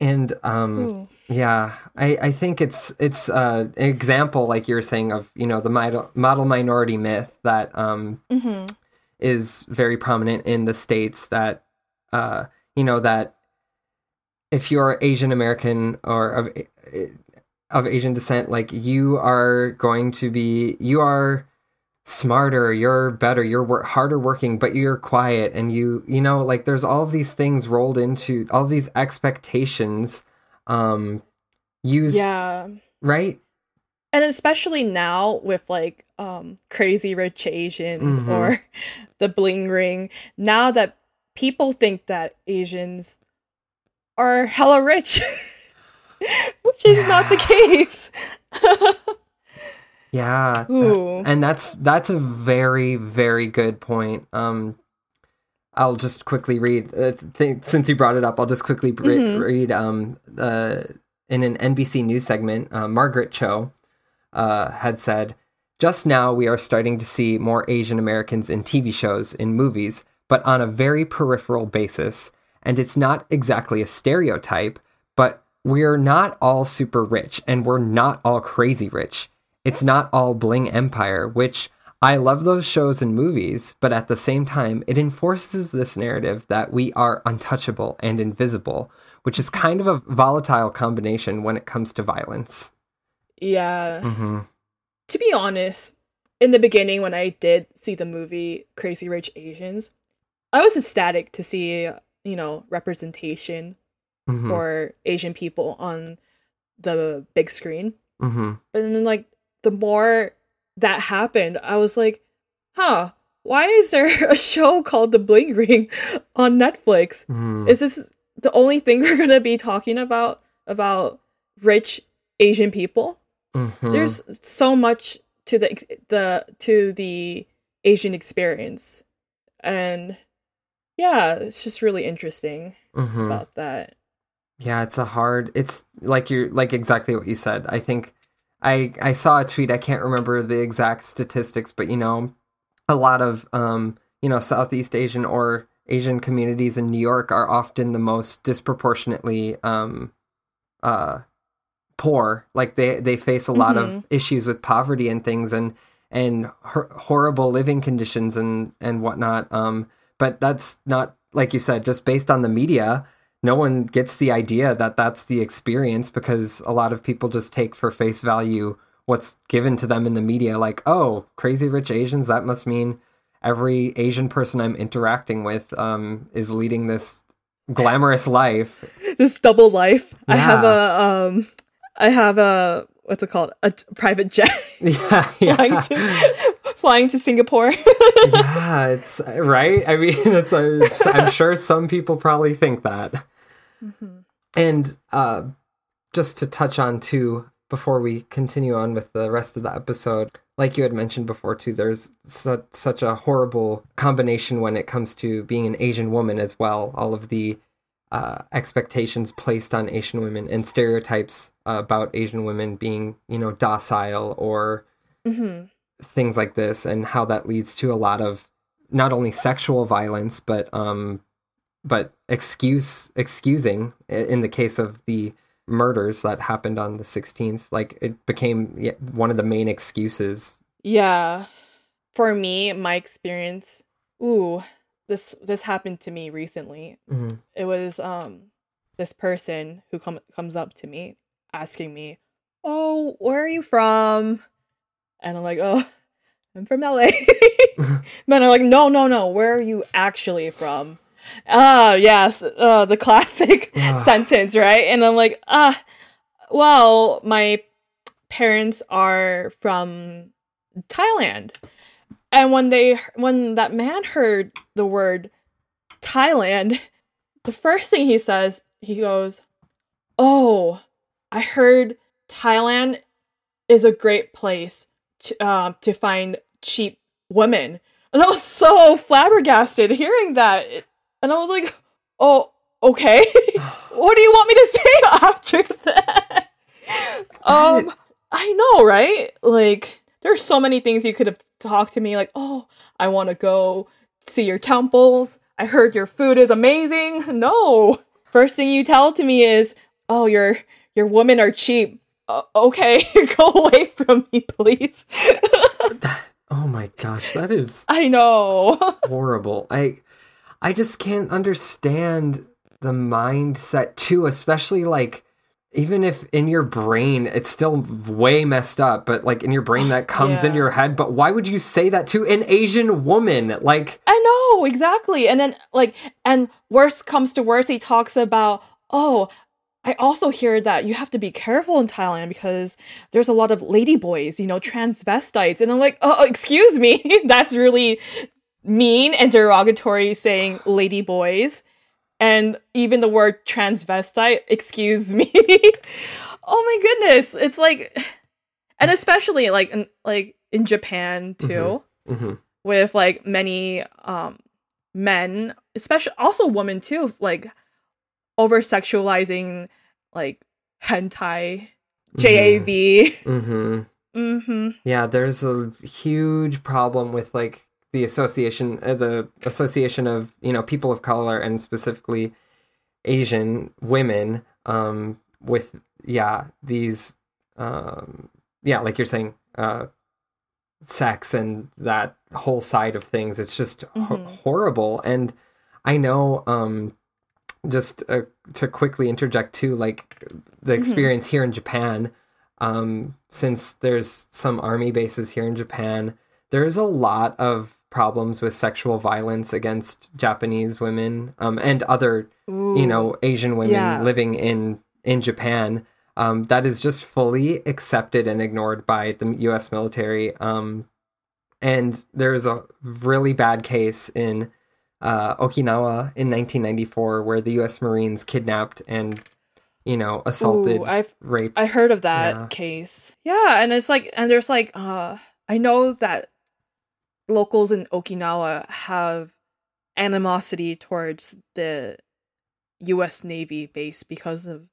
And, um, Ooh. Yeah, I, I think it's it's uh, an example, like you were saying, of you know the model, model minority myth that um, Mhm. is very prominent in the states that uh you know that if you're Asian American or of of Asian descent like you are going to be you are smarter you're better you're wor- harder working but you're quiet and you you know like there's all of these things rolled into all these expectations um use Yeah. right and especially now with like um crazy rich asians Mhm. or the bling ring now that people think that asians are hella rich which is not the case yeah Ooh. and that's that's a very very good point um i'll just quickly read uh, th- since you brought it up i'll just quickly re- Mhm. read um uh in an nbc news segment uh, margaret cho uh had said just now we are starting to see more asian americans in tv shows in movies but on a very peripheral basis and it's not exactly a stereotype but we're not all super rich and we're not all crazy rich it's not all bling empire which i love those shows and movies but at the same time it enforces this narrative that we are untouchable and invisible which is kind of a volatile combination when it comes to violence. Yeah. Hmm to be honest in the beginning when i did see the movie crazy rich asians i was ecstatic to see you know representation hmm for asian people on the big screen. Hmm But then like the more that happened, I was like, huh, why is there a show called The Bling Ring on Netflix? hmm Is this the only thing we're gonna be talking about about rich Asian people? hmm There's so much to the the to the Asian experience. And yeah, it's just really interesting hmm about that. Yeah, it's a hard. It's like you're like exactly what you said. I think I I saw a tweet. I can't remember the exact statistics, but you know, a lot of um you know Southeast Asian or Asian communities in New York are often the most disproportionately um uh poor. Like they they face a lot of issues with poverty and things and and hor- horrible living conditions and and whatnot. Um, but that's not like you said, just based on the media no one gets the idea that that's the experience because a lot of people just take for face value what's given to them in the media like oh crazy rich asians that must mean every asian person i'm interacting with um, is leading this glamorous life this double life. I have Yeah. a um I have a what's it called? A private jet yeah flying to flying to Singapore. yeah it's right? I mean it's, it's i'm sure some people probably think that. And uh just to touch on too before we continue on with the rest of the episode like you had mentioned before too there's such such a horrible combination when it comes to being an asian woman as well. All of the uh, expectations placed on asian women and stereotypes about asian women being you know docile or hmm things like this and how that leads to a lot of not only sexual violence but um but excuse excusing in the case of the murders that happened on the 16th like it became one of the main excuses Yeah. For me, my experience, ooh, this this happened to me recently. Mhm. It was um this person who come comes up to me asking me, "Oh, where are you from?" And I'm like, "Oh, I'm from LA." then I'm like, "No, no, no. Where are you actually from?" Ah, yes, uh, the classic sentence, right? And I'm like, "Ah, well, my parents are from Thailand." And when they when that man heard the word Thailand, the first thing he says, he goes, "Oh, I heard Thailand is a great place to um to find cheap women." And I was so flabbergasted hearing that, and I was like, "Oh, okay. what do you want me to say after that?" um, I know, right? Like, there's so many things you could have talked to me, like, "Oh, I want to go see your temples. I heard your food is amazing." No, first thing you tell to me is, "Oh, your your women are cheap." Uh, okay, go away from me, please. Oh my gosh, that is I know. horrible. I I just can't understand the mindset too, especially like even if in your brain it's still way messed up, but like in your brain that comes in your head, but why would you say that to an Asian woman? Like I know, exactly. And then like and worse comes to worse, he talks about, "Oh, I also hear that you have to be careful in Thailand because there's a lot of ladyboys, you know, transvestites." And I'm like, "Oh, excuse me. That's really mean and derogatory saying ladyboys." And even the word transvestite, excuse me. oh my goodness. It's like and especially like in like in Japan too mhm. with like many um men especially also women too like over sexualizing like hentai jav Mhm. mm-hmm. Yeah, there's a huge problem with like the association, uh, the association of you know people of color and specifically Asian women, um, with yeah these, um, yeah, like you're saying, uh, sex and that whole side of things. It's just ho- Mhm. horrible, and I know, um, just uh, to quickly interject too, like the experience here in Japan um, since there's some army bases here in Japan, there's a lot of problems with sexual violence against Japanese women um, and other, you know, Asian women Yeah. living in in Japan. Um, that is just fully accepted and ignored by the U.S. military. Um, and there's a really bad case in uh, Okinawa in 1994 where the U.S. Marines kidnapped and, you know, assaulted, Ooh, I've raped. i heard of that Yeah. case yeah and it's like and there's like uh i know that locals in okinawa have animosity towards the us navy base because of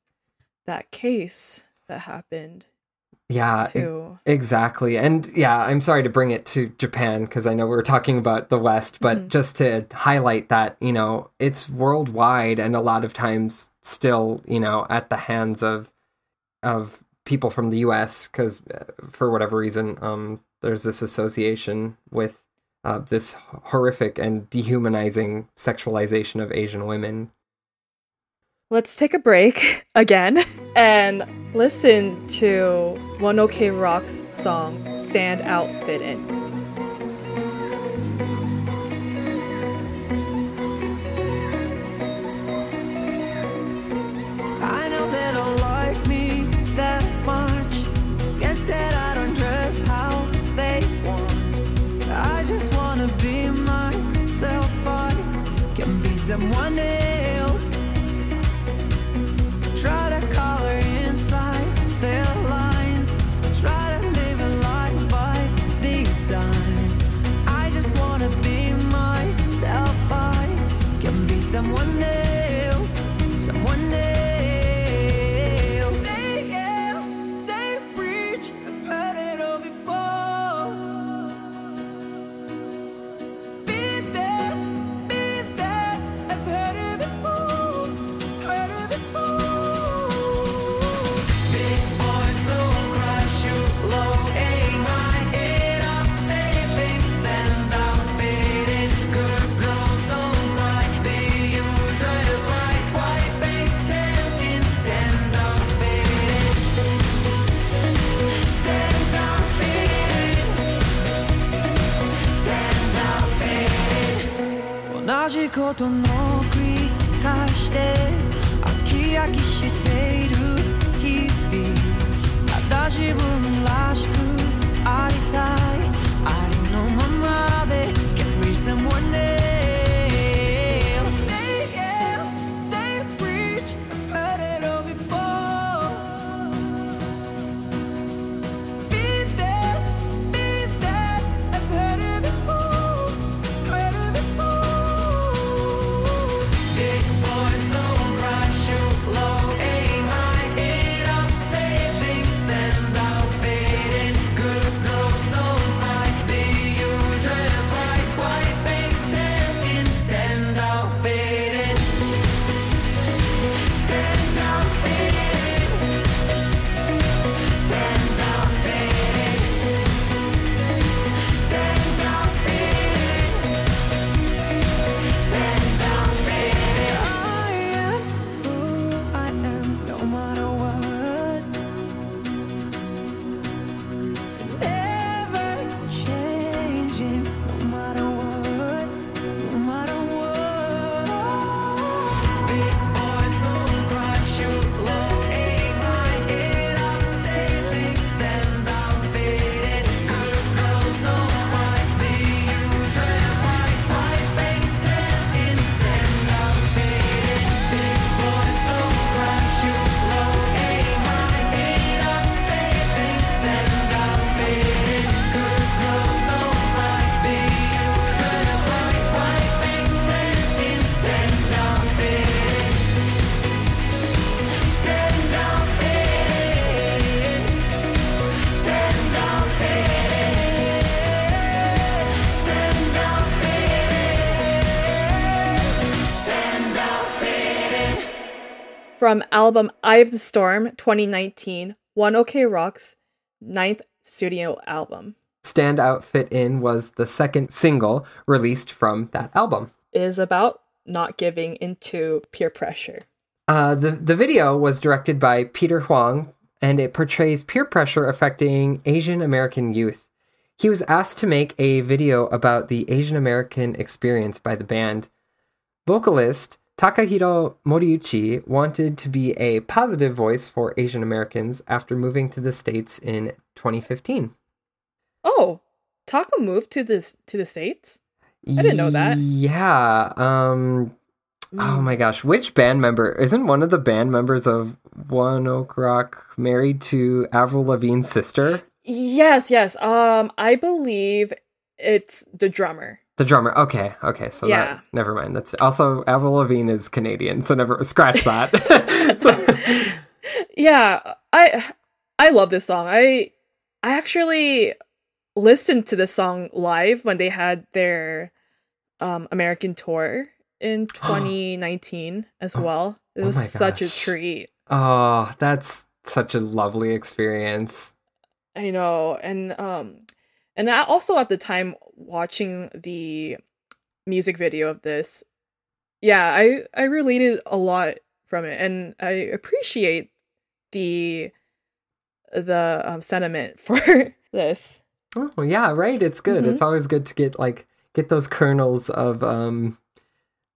that case that happened yeah, e- Exactly. And yeah, I'm sorry to bring it to Japan because I know we were talking about the West, but just to highlight that, you know, it's worldwide and a lot of times still, you know, at the hands of of people from the US cuz for whatever reason um there's this association with uh, this horrific and dehumanizing sexualization of Asian women. Let's take a break again and listen to One OK Rock's song Stand Out Fit In. Know can be someone ことの from album Eye of the Storm 2019, One OK Rock's ninth studio album. Stand Out Fit In was the second single released from that album. It is about not giving into peer pressure. Uh, the, the video was directed by Peter Huang and it portrays peer pressure affecting Asian American youth. He was asked to make a video about the Asian American experience by the band. Vocalist Takahiro Moriuchi wanted to be a positive voice for Asian Americans after moving to the States in 2015. Oh, Taka moved to this to the states. I didn't know that. Yeah. Um oh my gosh, which band member isn't one of the band members of One Ok Rock married to Avril Lavigne's sister? Yes, yes. Um, I believe it's the drummer. The drummer. Okay, okay. So Yeah. that never mind. That's also Avril Lavigne is Canadian, so never scratch that. so, Yeah, I I love this song. I I actually listened to this song live when they had their um American tour in 2019 as well. It Oh was my such a treat. oh, that's such a lovely experience. I know, and um, and I also at the time watching the music video of this, yeah, I I related a lot from it, and I appreciate the the um, sentiment for this. Oh yeah, right. It's good. Mhm. It's always good to get like get those kernels of um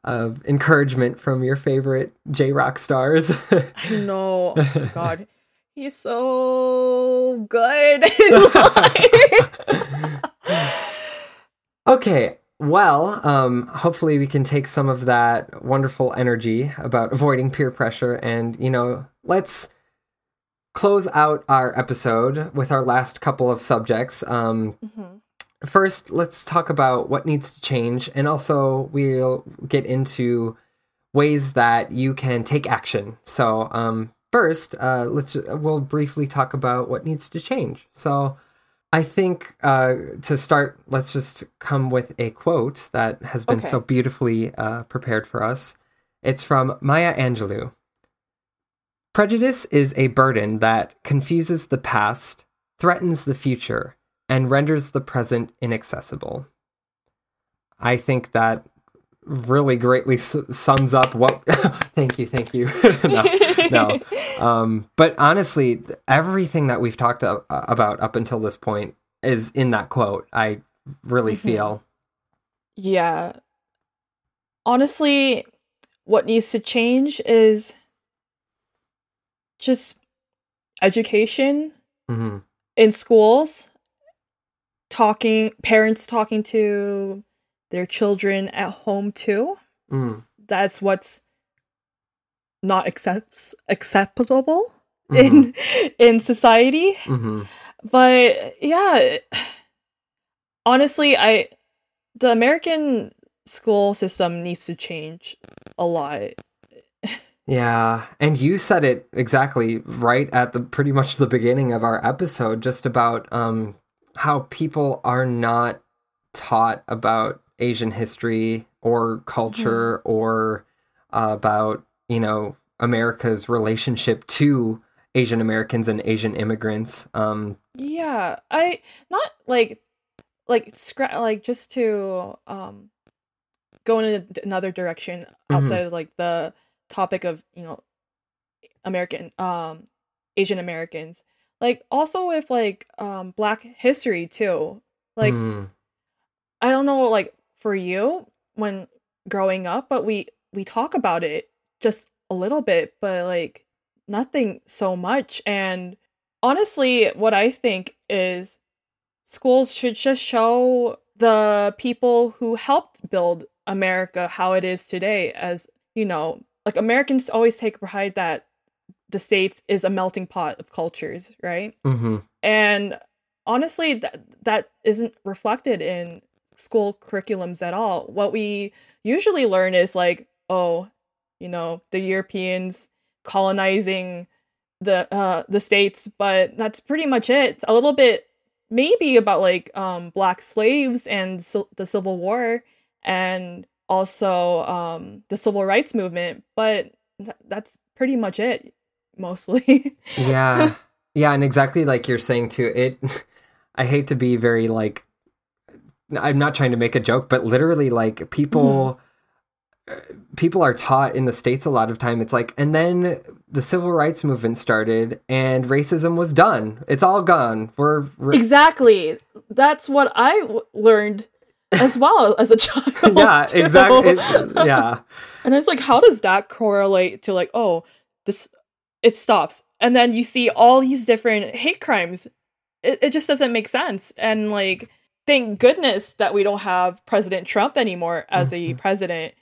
of encouragement from your favorite J rock stars. I know, oh God, he's so good. okay. Well, um, hopefully we can take some of that wonderful energy about avoiding peer pressure and, you know, let's close out our episode with our last couple of subjects. Um, Mhm. first, let's talk about what needs to change, and also we'll get into ways that you can take action. So, um, first, uh, let's we'll briefly talk about what needs to change. So, I think uh, to start, let's just come with a quote that has been Okay. so beautifully uh, prepared for us. It's from Maya Angelou. Prejudice is a burden that confuses the past, threatens the future, and renders the present inaccessible. I think that really greatly s- sums up what. thank you, thank you. no, no. Um, but honestly, everything that we've talked a- about up until this point is in that quote. I really Mhm. feel. Yeah. Honestly, what needs to change is just education hmm in schools, talking, parents talking to their children at home too. Mm, That's what's not accept- acceptable mhm, in in society. mhm. But yeah, honestly, I the American school system needs to change a lot. Yeah, and you said it exactly right at the pretty much the beginning of our episode, just about um, how people are not taught about Asian history or culture or uh, about you know America's relationship to Asian Americans and Asian immigrants. Um, Yeah, I not like like scra- like just to um go in a, another direction Mhm. outside of like the topic of you know American um Asian Americans. Like also with like um Black history too. Like mm, I don't know like for you when growing up, but we we talk about it just a little bit, but like nothing so much. And honestly, what I think is schools should just show the people who helped build America how it is today as, you know, like Americans always take pride that the states is a melting pot of cultures, right? mhm, and honestly that that isn't reflected in school curriculums at all. What we usually learn is like oh you know the europeans colonizing the uh the states but that's pretty much it. A little bit maybe about like um black slaves and ci- the civil war and also um the civil rights movement but th- that's pretty much it, mostly. yeah. Yeah and exactly like you're saying too it i hate to be very like i'm not trying to make a joke but literally like people uh, people are taught in the states a lot of time it's like and then the civil rights movement started and racism was done it's all gone we're, exactly. That's what I w- learned as well as a child. yeah too. exactly It- yeah And it's like, how does that correlate to like, oh, this it stops, and then you see all these different hate crimes. It, it just doesn't make sense. And like, thank goodness that we don't have President Trump anymore as a president.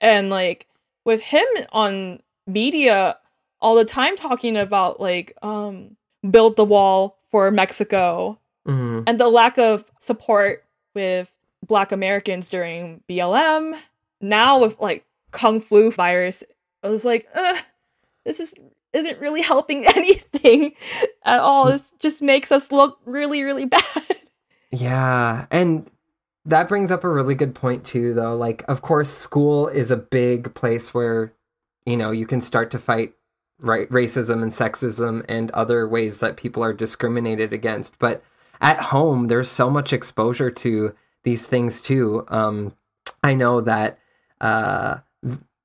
And like with him on media all the time talking about like um build the wall for Mexico Mhm. and the lack of support with black americans during blm now with like kung flu virus i was like this is isn't really helping anything at all this just makes us look really really bad Yeah, and that brings up a really good point too though. Like of course school is a big place where you know, you can start to fight right racism and sexism and other ways that people are discriminated against. But at home there's so much exposure to these things too. Um I know that uh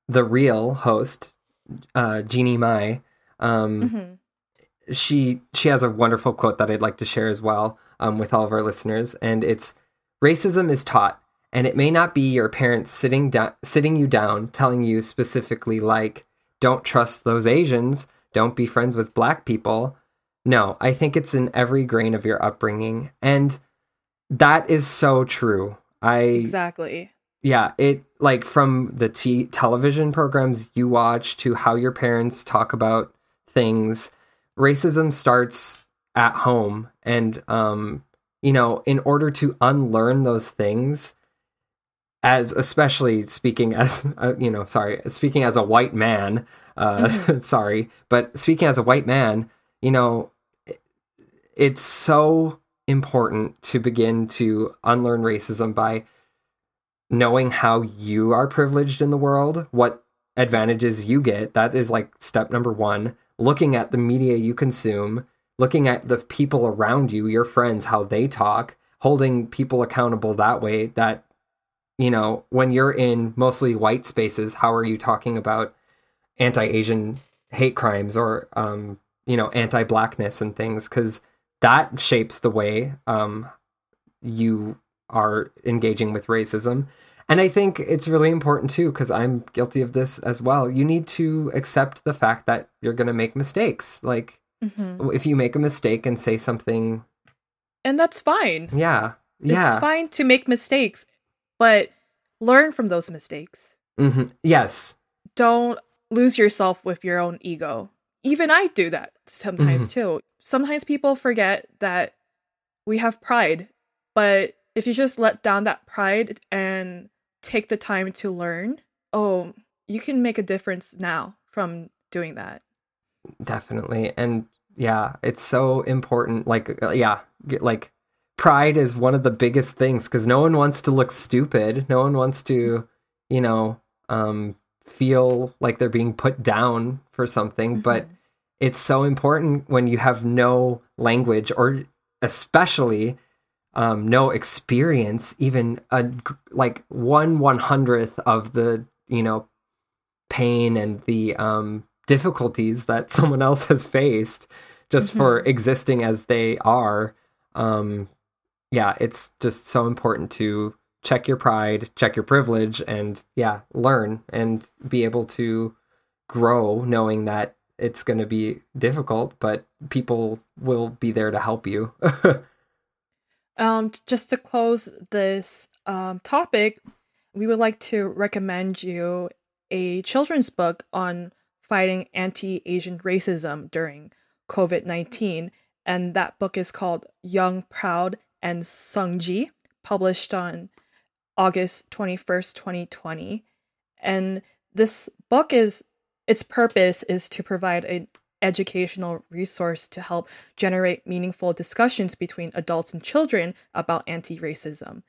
the real host uh Jeannie Mai um Mhm. She she has a wonderful quote that I'd like to share as well um, with all of our listeners, and it's racism is taught, and it may not be your parents sitting down sitting you down telling you specifically like don't trust those Asians, don't be friends with black people. No, I think it's in every grain of your upbringing, and that is so true. I exactly yeah it like from the t- television programs you watch to how your parents talk about things racism starts at home and um you know in order to unlearn those things as especially speaking as uh, you know sorry speaking as a white man uh sorry but speaking as a white man you know it- it's so important to begin to unlearn racism by knowing how you are privileged in the world, what advantages you get. That is like step number one. Looking at the media you consume, looking at the people around you, your friends, how they talk, holding people accountable that way. That, you know, when you're in mostly white spaces, how are you talking about anti Asian hate crimes or, um, you know, anti blackness and things? Because that shapes the way um, you are engaging with racism. And I think it's really important too, because I'm guilty of this as well. You need to accept the fact that you're going to make mistakes. Like, Mhm. if you make a mistake and say something, and that's fine yeah, yeah, it's fine to make mistakes but learn from those mistakes hmm yes, don't lose yourself with your own ego. Even I do that sometimes too. Sometimes people forget that we have pride, but if you just let down that pride and take the time to learn, oh, you can make a difference now from doing that. definitely. And yeah, it's so important. Like, uh, yeah, like pride is one of the biggest things because no one wants to look stupid. No one wants to, you know, um, feel like they're being put down for something. But it's so important when you have no language or especially um, no experience, even a like one one hundredth of the you know pain and the um, difficulties that someone else has faced just for existing as they are. Um, yeah, it's just so important to check your pride, check your privilege, and yeah, learn and be able to grow knowing that it's going to be difficult, but people will be there to help you. Um, just to close this um, topic, we would like to recommend you a children's book on fighting anti Asian racism during COVID 19. And that book is called Young, Proud, and Sungji, published on August 21st, 2020. And this book is its purpose is to provide an educational resource to help generate meaningful discussions between adults and children about anti-racism.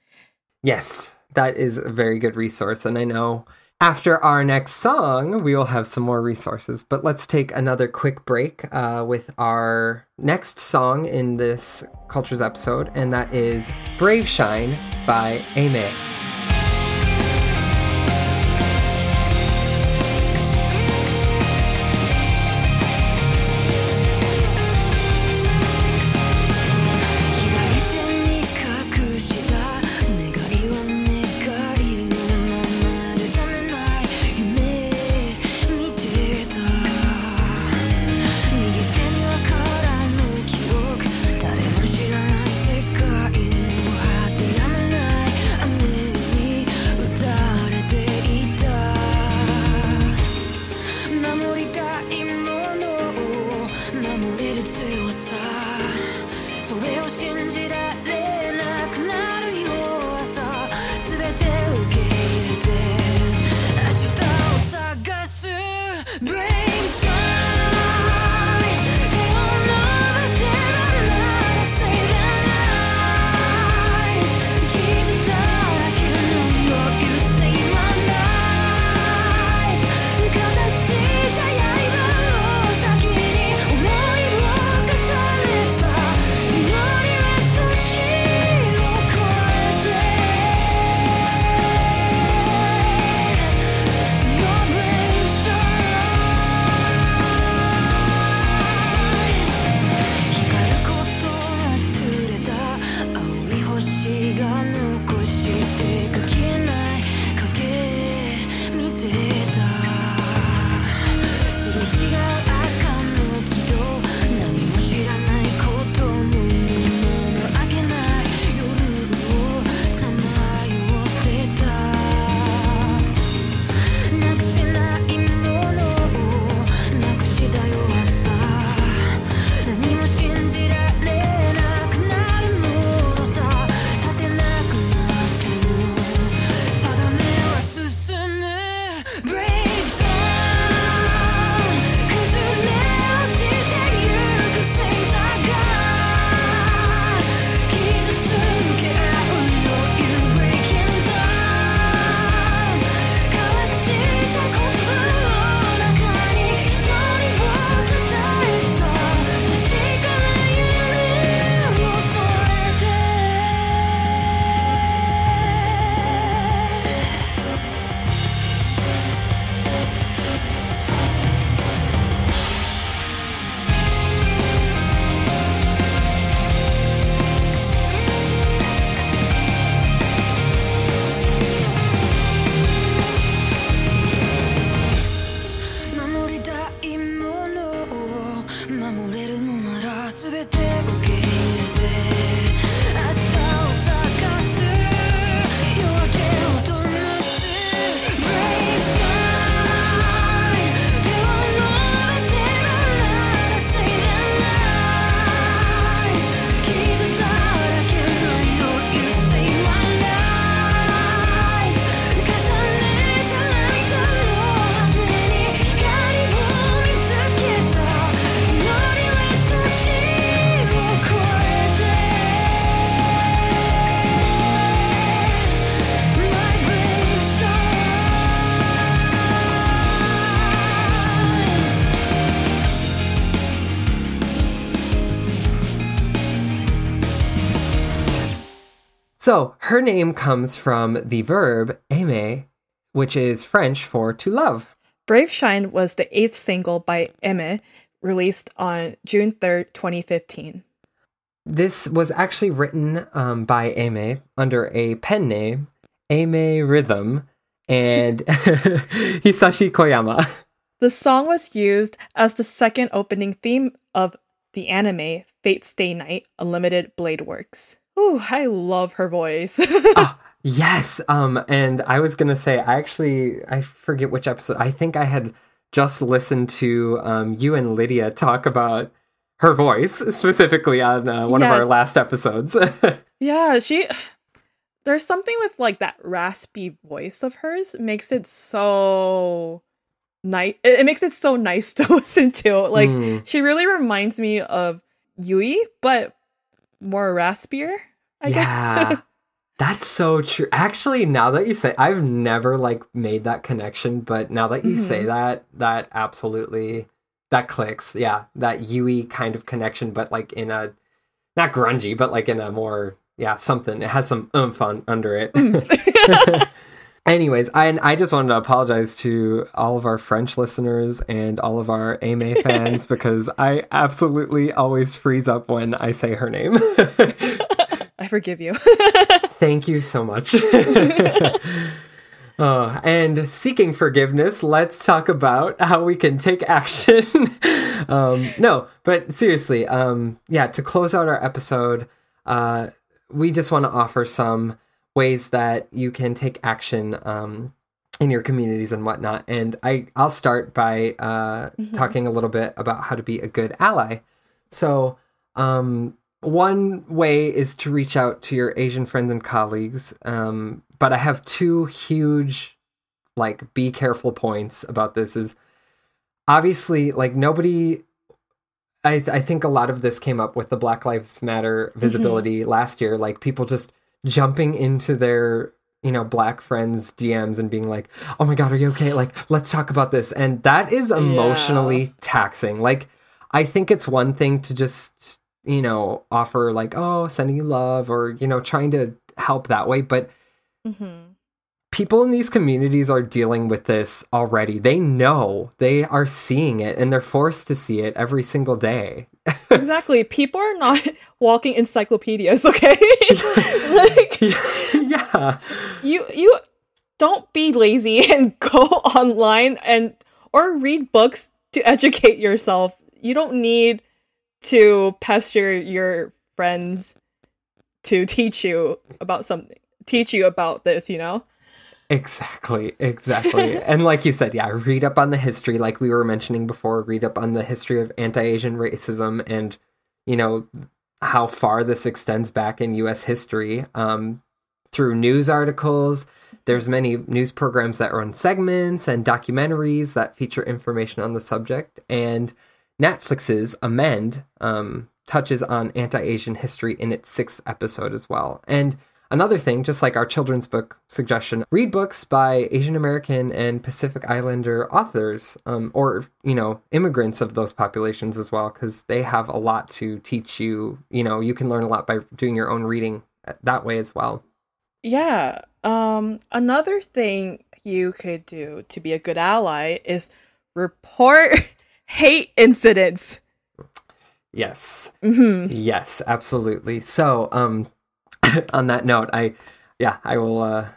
Yes, that is a very good resource. And I know After our next song, we will have some more resources. But let's take another quick break uh, with our next song in this Cultures episode, and that is Brave Shine by Aimer. 足がな her name comes from the verb aimer, which is French for to love. Brave Shine was the eighth single by Aimer, released on June 3rd, 2015. This was actually written um, by Aimer under a pen name, aimerrhythm, and Hisashi Koyama. The song was used as the second opening theme of the anime Fate Stay Night Unlimited Blade Works. Ooh, I love her voice. Ah, yes, um, and I was gonna say, I actually, I forget which episode. I think I had just listened to um, you and Lydia talk about her voice specifically on uh, one of our last episodes. yeah, she. There's something with like that raspy voice of hers makes it so nice. It it makes it so nice to listen to. Like Mm. she really reminds me of Yui, but more raspier. I yeah. guess. That's so true. Actually, now that you say, I've never like made that connection, but now that you say mm-hmm. that, that absolutely that clicks. Yeah, that Yui kind of connection, but like in a not grungy, but like in a more yeah something. It has some oomph on under it. Anyways, I I just wanted to apologize to all of our French listeners and all of our Ame fans because I absolutely always freeze up when I say her name. I forgive you. Thank you so much. Uh, and seeking forgiveness, let's talk about how we can take action. um, no, but seriously, um, yeah, to close out our episode, uh, we just want to offer some ways that you can take action um, in your communities and whatnot. And I, I'll start by uh, talking a little bit about how to be a good ally. So, um, one way is to reach out to your Asian friends and colleagues. Um, but I have two huge, like, be careful points about this. Is obviously like nobody. I I think a lot of this came up with the Black Lives Matter visibility last year. Like people just jumping into their you know black friends DMs and being like, "Oh my god, are you okay? Like, let's talk about this." And that is emotionally taxing. Like, I think it's one thing to just you know offer like, "Oh, sending you love," or you know trying to help that way, but mm-hmm. People in these communities are dealing with this already. They know, they are seeing it, and they're forced to see it every single day. exactly. People are not walking encyclopedias, okay? like yeah. you you don't be lazy and go online and or read books to educate yourself. You don't need to pester your friends to teach you about something teach you about this, you know? Exactly, exactly. and like you said, yeah, read up on the history, like we were mentioning before, read up on the history of anti Asian racism and, you know, how far this extends back in US history. Um, through news articles, there's many news programs that run segments and documentaries that feature information on the subject. And Netflix's Amend um, touches on anti Asian history in its sixth episode as well. And Another thing, just like our children's book suggestion, read books by Asian American and Pacific Islander authors, um, or you know, immigrants of those populations as well, because they have a lot to teach you. You know, you can learn a lot by doing your own reading that way as well. Yeah. Um another thing you could do to be a good ally is report hate incidents. Yes, yes, absolutely. So, um, on that note, I, yeah, I will uh,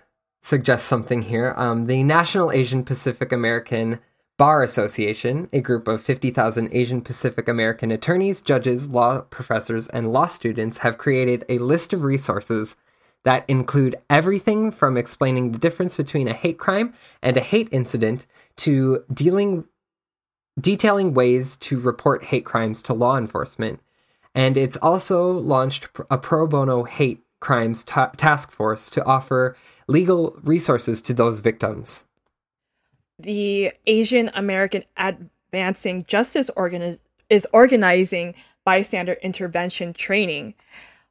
suggest something here. Um, the National Asian Pacific American Bar Association, a group of 50,000 Asian Pacific American attorneys, judges, law professors, and law students, have created a list of resources that include everything from explaining the difference between a hate crime and a hate incident to dealing detailing ways to report hate crimes to law enforcement. And it's also launched a pro bono hate crimes ta- task force to offer legal resources to those victims. the Asian American Advancing Justice Organiz- is organizing bystander intervention training.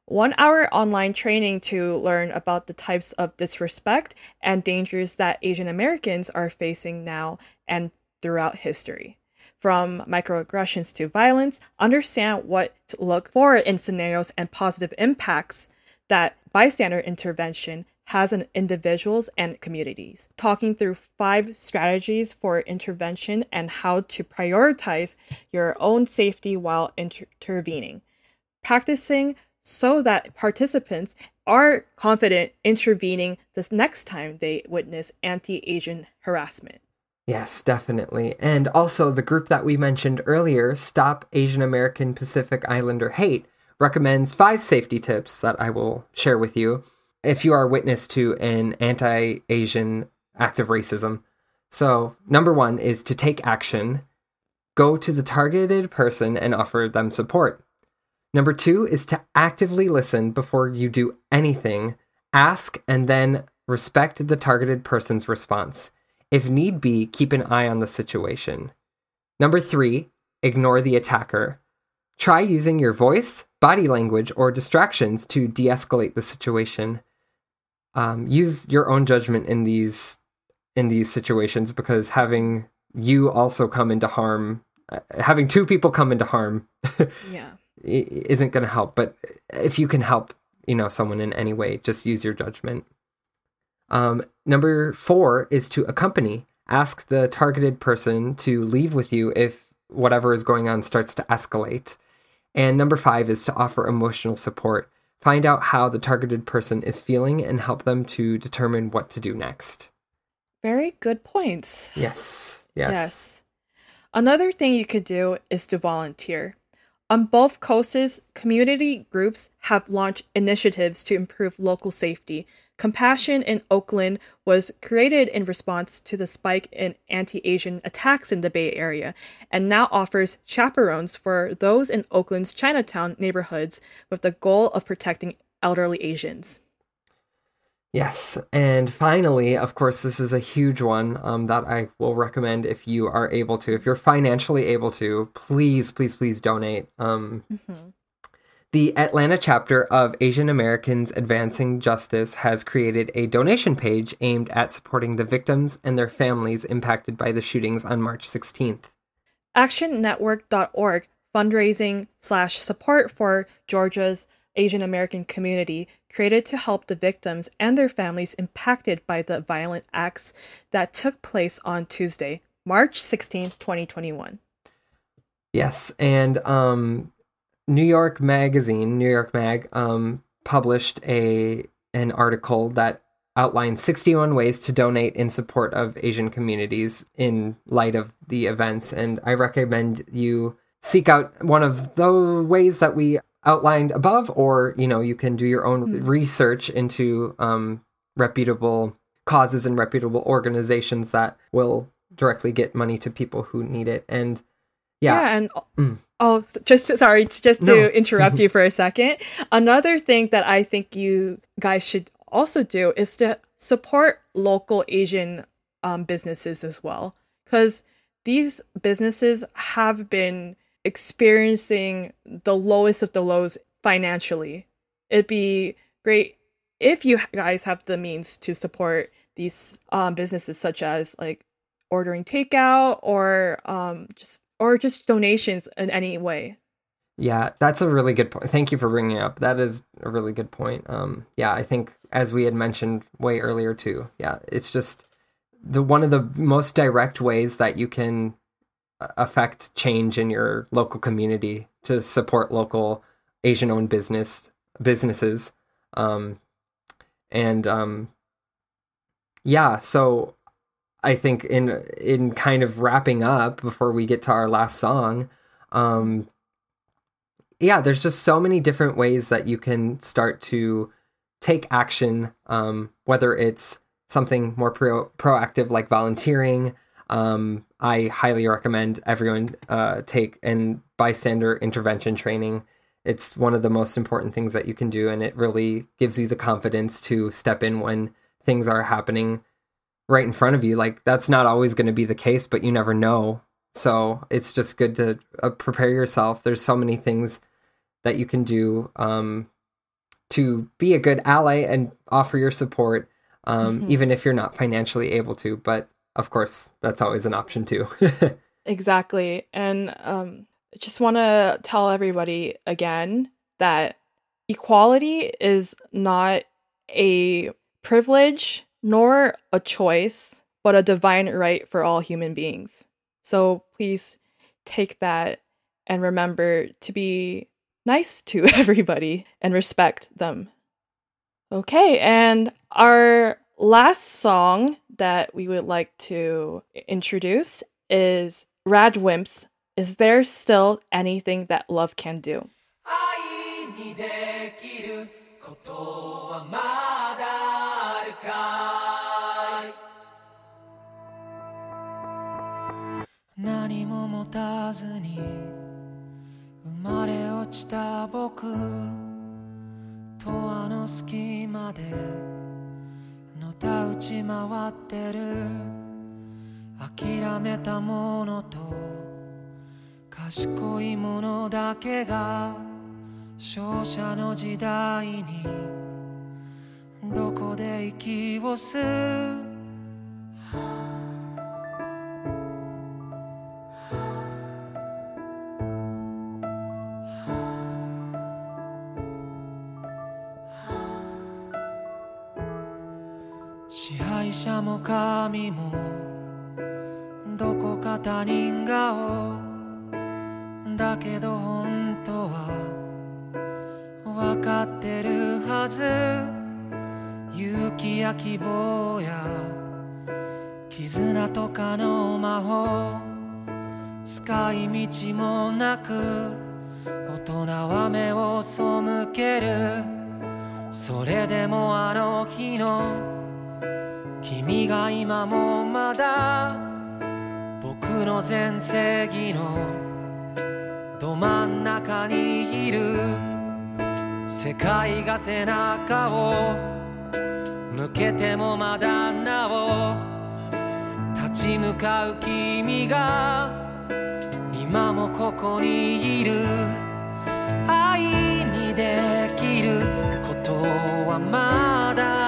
One hour online training to learn about the types of disrespect and dangers that Asian Americans are facing now and throughout history. From microaggressions to violence, understand what to look for in scenarios and positive impacts that bystander intervention has on individuals and communities, talking through five strategies for intervention and how to prioritize your own safety while inter- intervening, practicing so that participants are confident intervening this next time they witness anti Asian harassment. Yes, definitely. And also, the group that we mentioned earlier, Stop Asian American Pacific Islander Hate, recommends five safety tips that I will share with you if you are witness to an anti Asian act of racism. So, number one is to take action, go to the targeted person and offer them support. Number two is to actively listen before you do anything, ask, and then respect the targeted person's response. If need be, keep an eye on the situation. Number three, ignore the attacker. Try using your voice, body language, or distractions to de escalate the situation. um, use your own judgment in these in these situations because having you also come into harm, uh, having two people come into harm Yeah. isn't going to help. But if you can help, you know, someone in any way, just use your judgment. Um, number four is to accompany. Ask the targeted person to leave with you if whatever is going on starts to escalate. And number five is to offer emotional support. Find out how the targeted person is feeling and help them to determine what to do next. Very good points. Yes. Yes. Yes. Another thing you could do is to volunteer. On both coasts, community groups have launched initiatives to improve local safety. Compassion in Oakland was created in response to the spike in anti Asian attacks in the Bay Area and now offers chaperones for those in Oakland's Chinatown neighborhoods with the goal of protecting elderly Asians. Yes, and finally, of course, this is a huge one um, that I will recommend if you are able to. If you're financially able to, please, please, please donate. Um, The Atlanta chapter of Asian Americans Advancing Justice has created a donation page aimed at supporting the victims and their families impacted by the shootings on March 16th. actionnetwork.org fundraising slash support for georgia's asian american community created to help the victims and their families impacted by the violent acts that took place on tuesday march 16, 2021 Yes, and um, New York Magazine, New York Mag, um, published a an article that outlined 61 ways to donate in support of Asian communities in light of the events, and I recommend you seek out one of the ways that we outlined above, or you know, you can do your own research into um, reputable causes and reputable organizations that will directly get money to people who need it, and yeah, and Mm. oh just sorry just to No. interrupt you for a second another thing that i think you guys should also do is to support local asian um, businesses as well because these businesses have been experiencing the lowest of the lows financially it'd be great if you guys have the means to support these um, businesses such as like ordering takeout or um, just or just donations in any way. Yeah, that's a really good point. Thank you for bringing it up. That is a really good point. Um, yeah, I think as we had mentioned way earlier too. Yeah, it's just the one of the most direct ways that you can uh, affect change in your local community to support local Asian-owned business businesses. Um, and um, yeah, so I think in in kind of wrapping up before we get to our last song, um, yeah, there's just so many different ways that you can start to take action, um, whether it's something more pro- proactive like volunteering. Um, I highly recommend everyone uh, take an bystander intervention training. It's one of the most important things that you can do, and it really gives you the confidence to step in when things are happening right in front of you. Like that's not always going to be the case, but you never know. So it's just good to uh, prepare yourself. There's so many things that you can do um, to be a good ally and offer your support, um, even if you're not financially able to. But of course, that's always an option too. Exactly. And um just want to tell everybody again that equality is not a privilege nor a choice, but a divine right for all human beings. So please take that and remember to be nice to everybody and respect them. Okay, and our last song that we would like to introduce is Radwimps. Is there still anything that love can do? 何も持たずに生まれ落ちた僕とあの隙間でのたうち回ってる諦めたものと賢いものだけが勝者の時代にどこで息を吸う？も神もどこか他人顔だけど本当は分かってるはず勇気や希望や絆とかの魔法使い道もなく大人は目を背けるそれでもあの日の君が今もまだ僕の全盛期のど真ん中にいる世界が背中を向けてもまだなお立ち向かう君が今もここにいる。愛にできることはまだ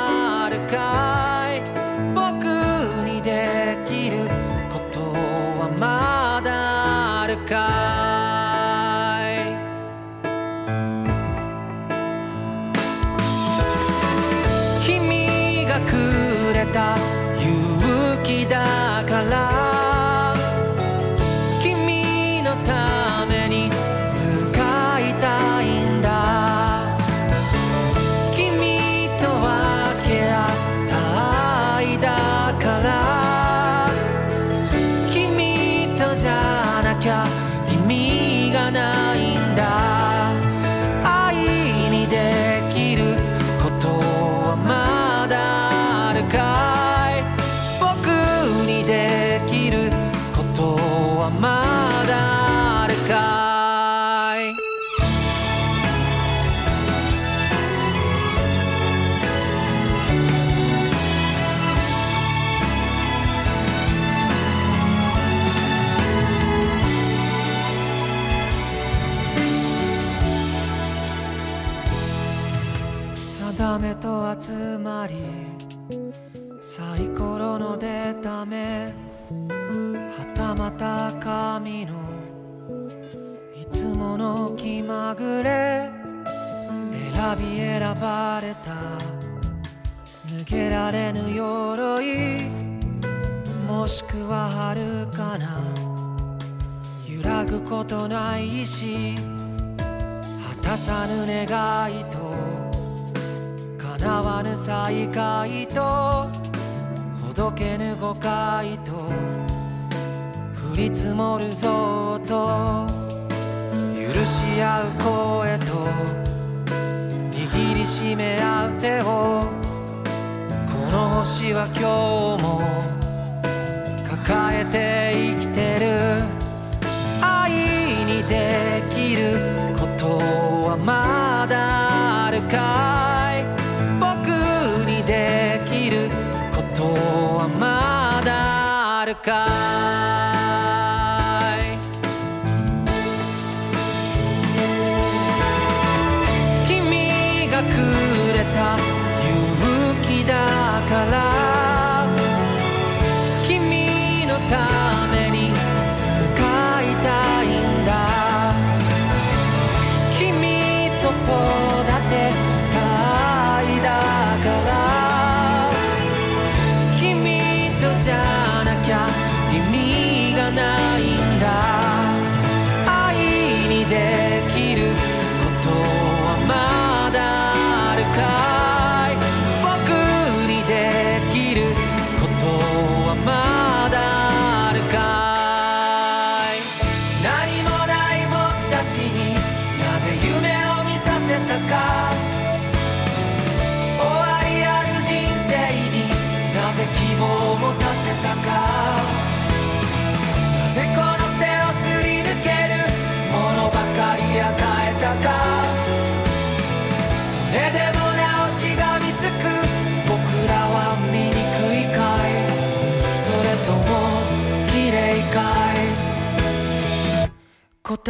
集まりサイコロの出ためはたまた神のいつもの気まぐれ。選び選ばれた。抜けられぬ鎧。もしくは遥かな。揺らぐことないし果たさぬ願いと。叶わぬ再会とほどけぬ誤解と降り積もるぞと許し合う声と握りしめ合う手をこの星は今日も抱えて生きてる。愛にできることはまだあるかだ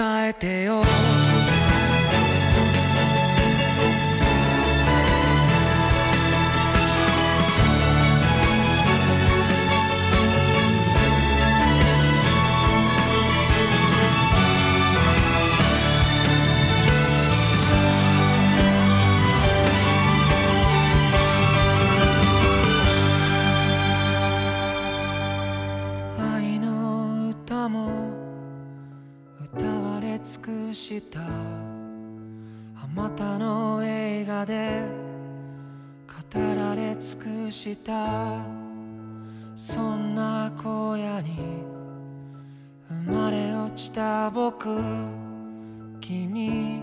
えてよ。した。あまたの映画で語られ尽くした。そんな荒野に生まれ落ちた僕。君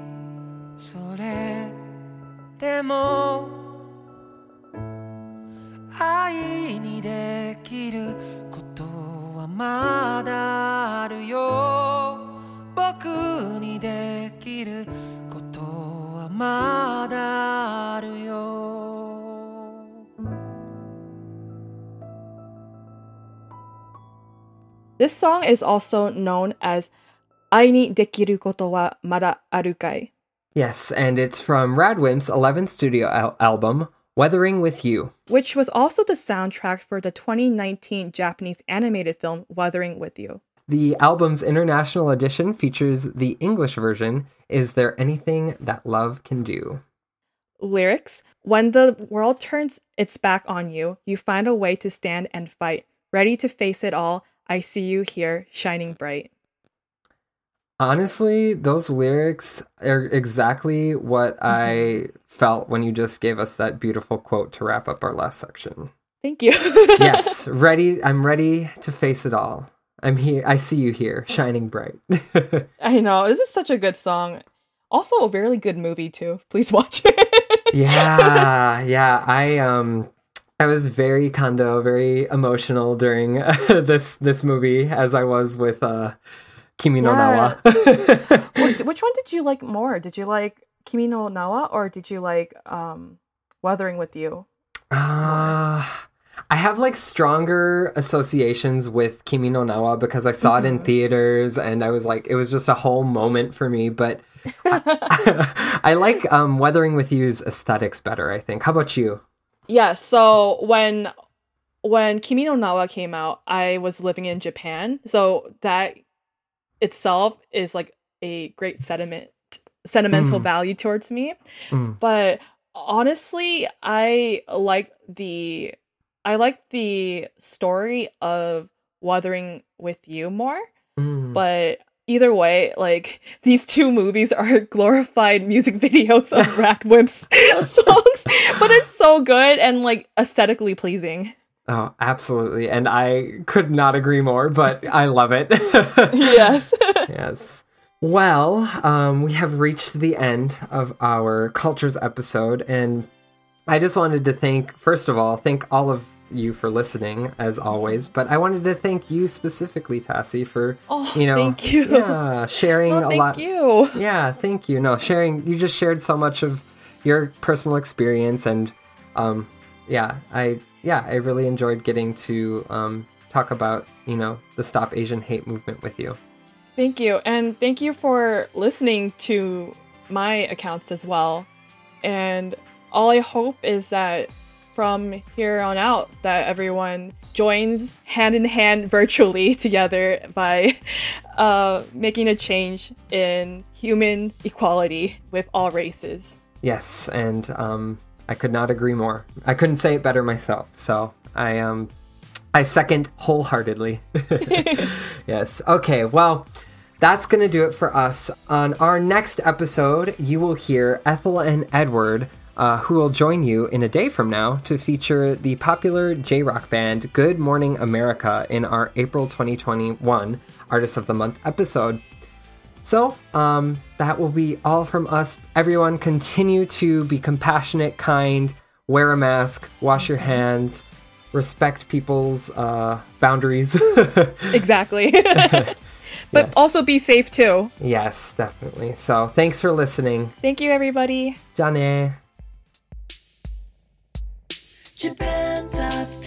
それでも。愛にできることはまだあるよ。僕にできることはまだあるよ。This song is also known as 愛にできることはまだあるかい? Yes, and it's from Radwimps' 11th studio al- album, Weathering with You, which was also the soundtrack for the 2019 Japanese animated film Weathering with You. The album's international edition features the English version, Is There Anything That Love Can Do? Lyrics When the world turns its back on you, you find a way to stand and fight. Ready to face it all, I see you here, shining bright. Honestly, those lyrics are exactly what mm-hmm. I felt when you just gave us that beautiful quote to wrap up our last section. Thank you. yes, ready. I'm ready to face it all. I'm here. I see you here, shining bright. I know, this is such a good song. Also, a really good movie, too. Please watch it. yeah, yeah. I um, I was very condo, very emotional during this this movie, as I was with uh, Kimi no Yeah. Nawa. Which one did you like more? Did you like Kimi no Nawa or did you like um Weathering with You? Uh, I have like stronger associations with Kimi no Nawa because I saw it in theaters and I was like, it was just a whole moment for me. But I, I like um, Weathering with You's aesthetics better, I think. How about you? Yeah, so when when Kimi no Nawa came out, I was living in Japan. So that itself is like a great sentiment sentimental Mm. value towards me. Mm. But honestly, I like the I like the story of Weathering with You more. Mm. But either way, like these two movies are glorified music videos of Radwimps' songs, but it's so good and like aesthetically pleasing. Oh, absolutely. And I could not agree more, but I love it. Yes. yes. Well, um, we have reached the end of our cultures episode, and I just wanted to thank, first of all, thank all of you for listening, as always. But I wanted to thank you specifically, Tassie, for Oh, you know, thank you. yeah, sharing a thank lot. you. Yeah, thank you. No, sharing. You just shared so much of your personal experience, and um, yeah, I yeah, I really enjoyed getting to um, talk about you know the Stop Asian Hate movement with you. Thank you. And thank you for listening to my accounts as well. And all I hope is that from here on out that everyone joins hand in hand virtually together by uh, making a change in human equality with all races. Yes, and um, I could not agree more. I couldn't say it better myself. So I um, I second wholeheartedly. yes. Okay. Well. That's going to do it for us. On our next episode, you will hear Ethel and Edward, uh, who will join you in a day from now to feature the popular J rock band Good Morning America in our April 2021 Artist of the Month episode. So, um, that will be all from us. Everyone, continue to be compassionate, kind, wear a mask, wash your hands, respect people's uh, boundaries. Exactly. but Yes. also be safe too. yes, definitely. So, thanks for listening. Thank you, everybody. Jane. Japan Top 10,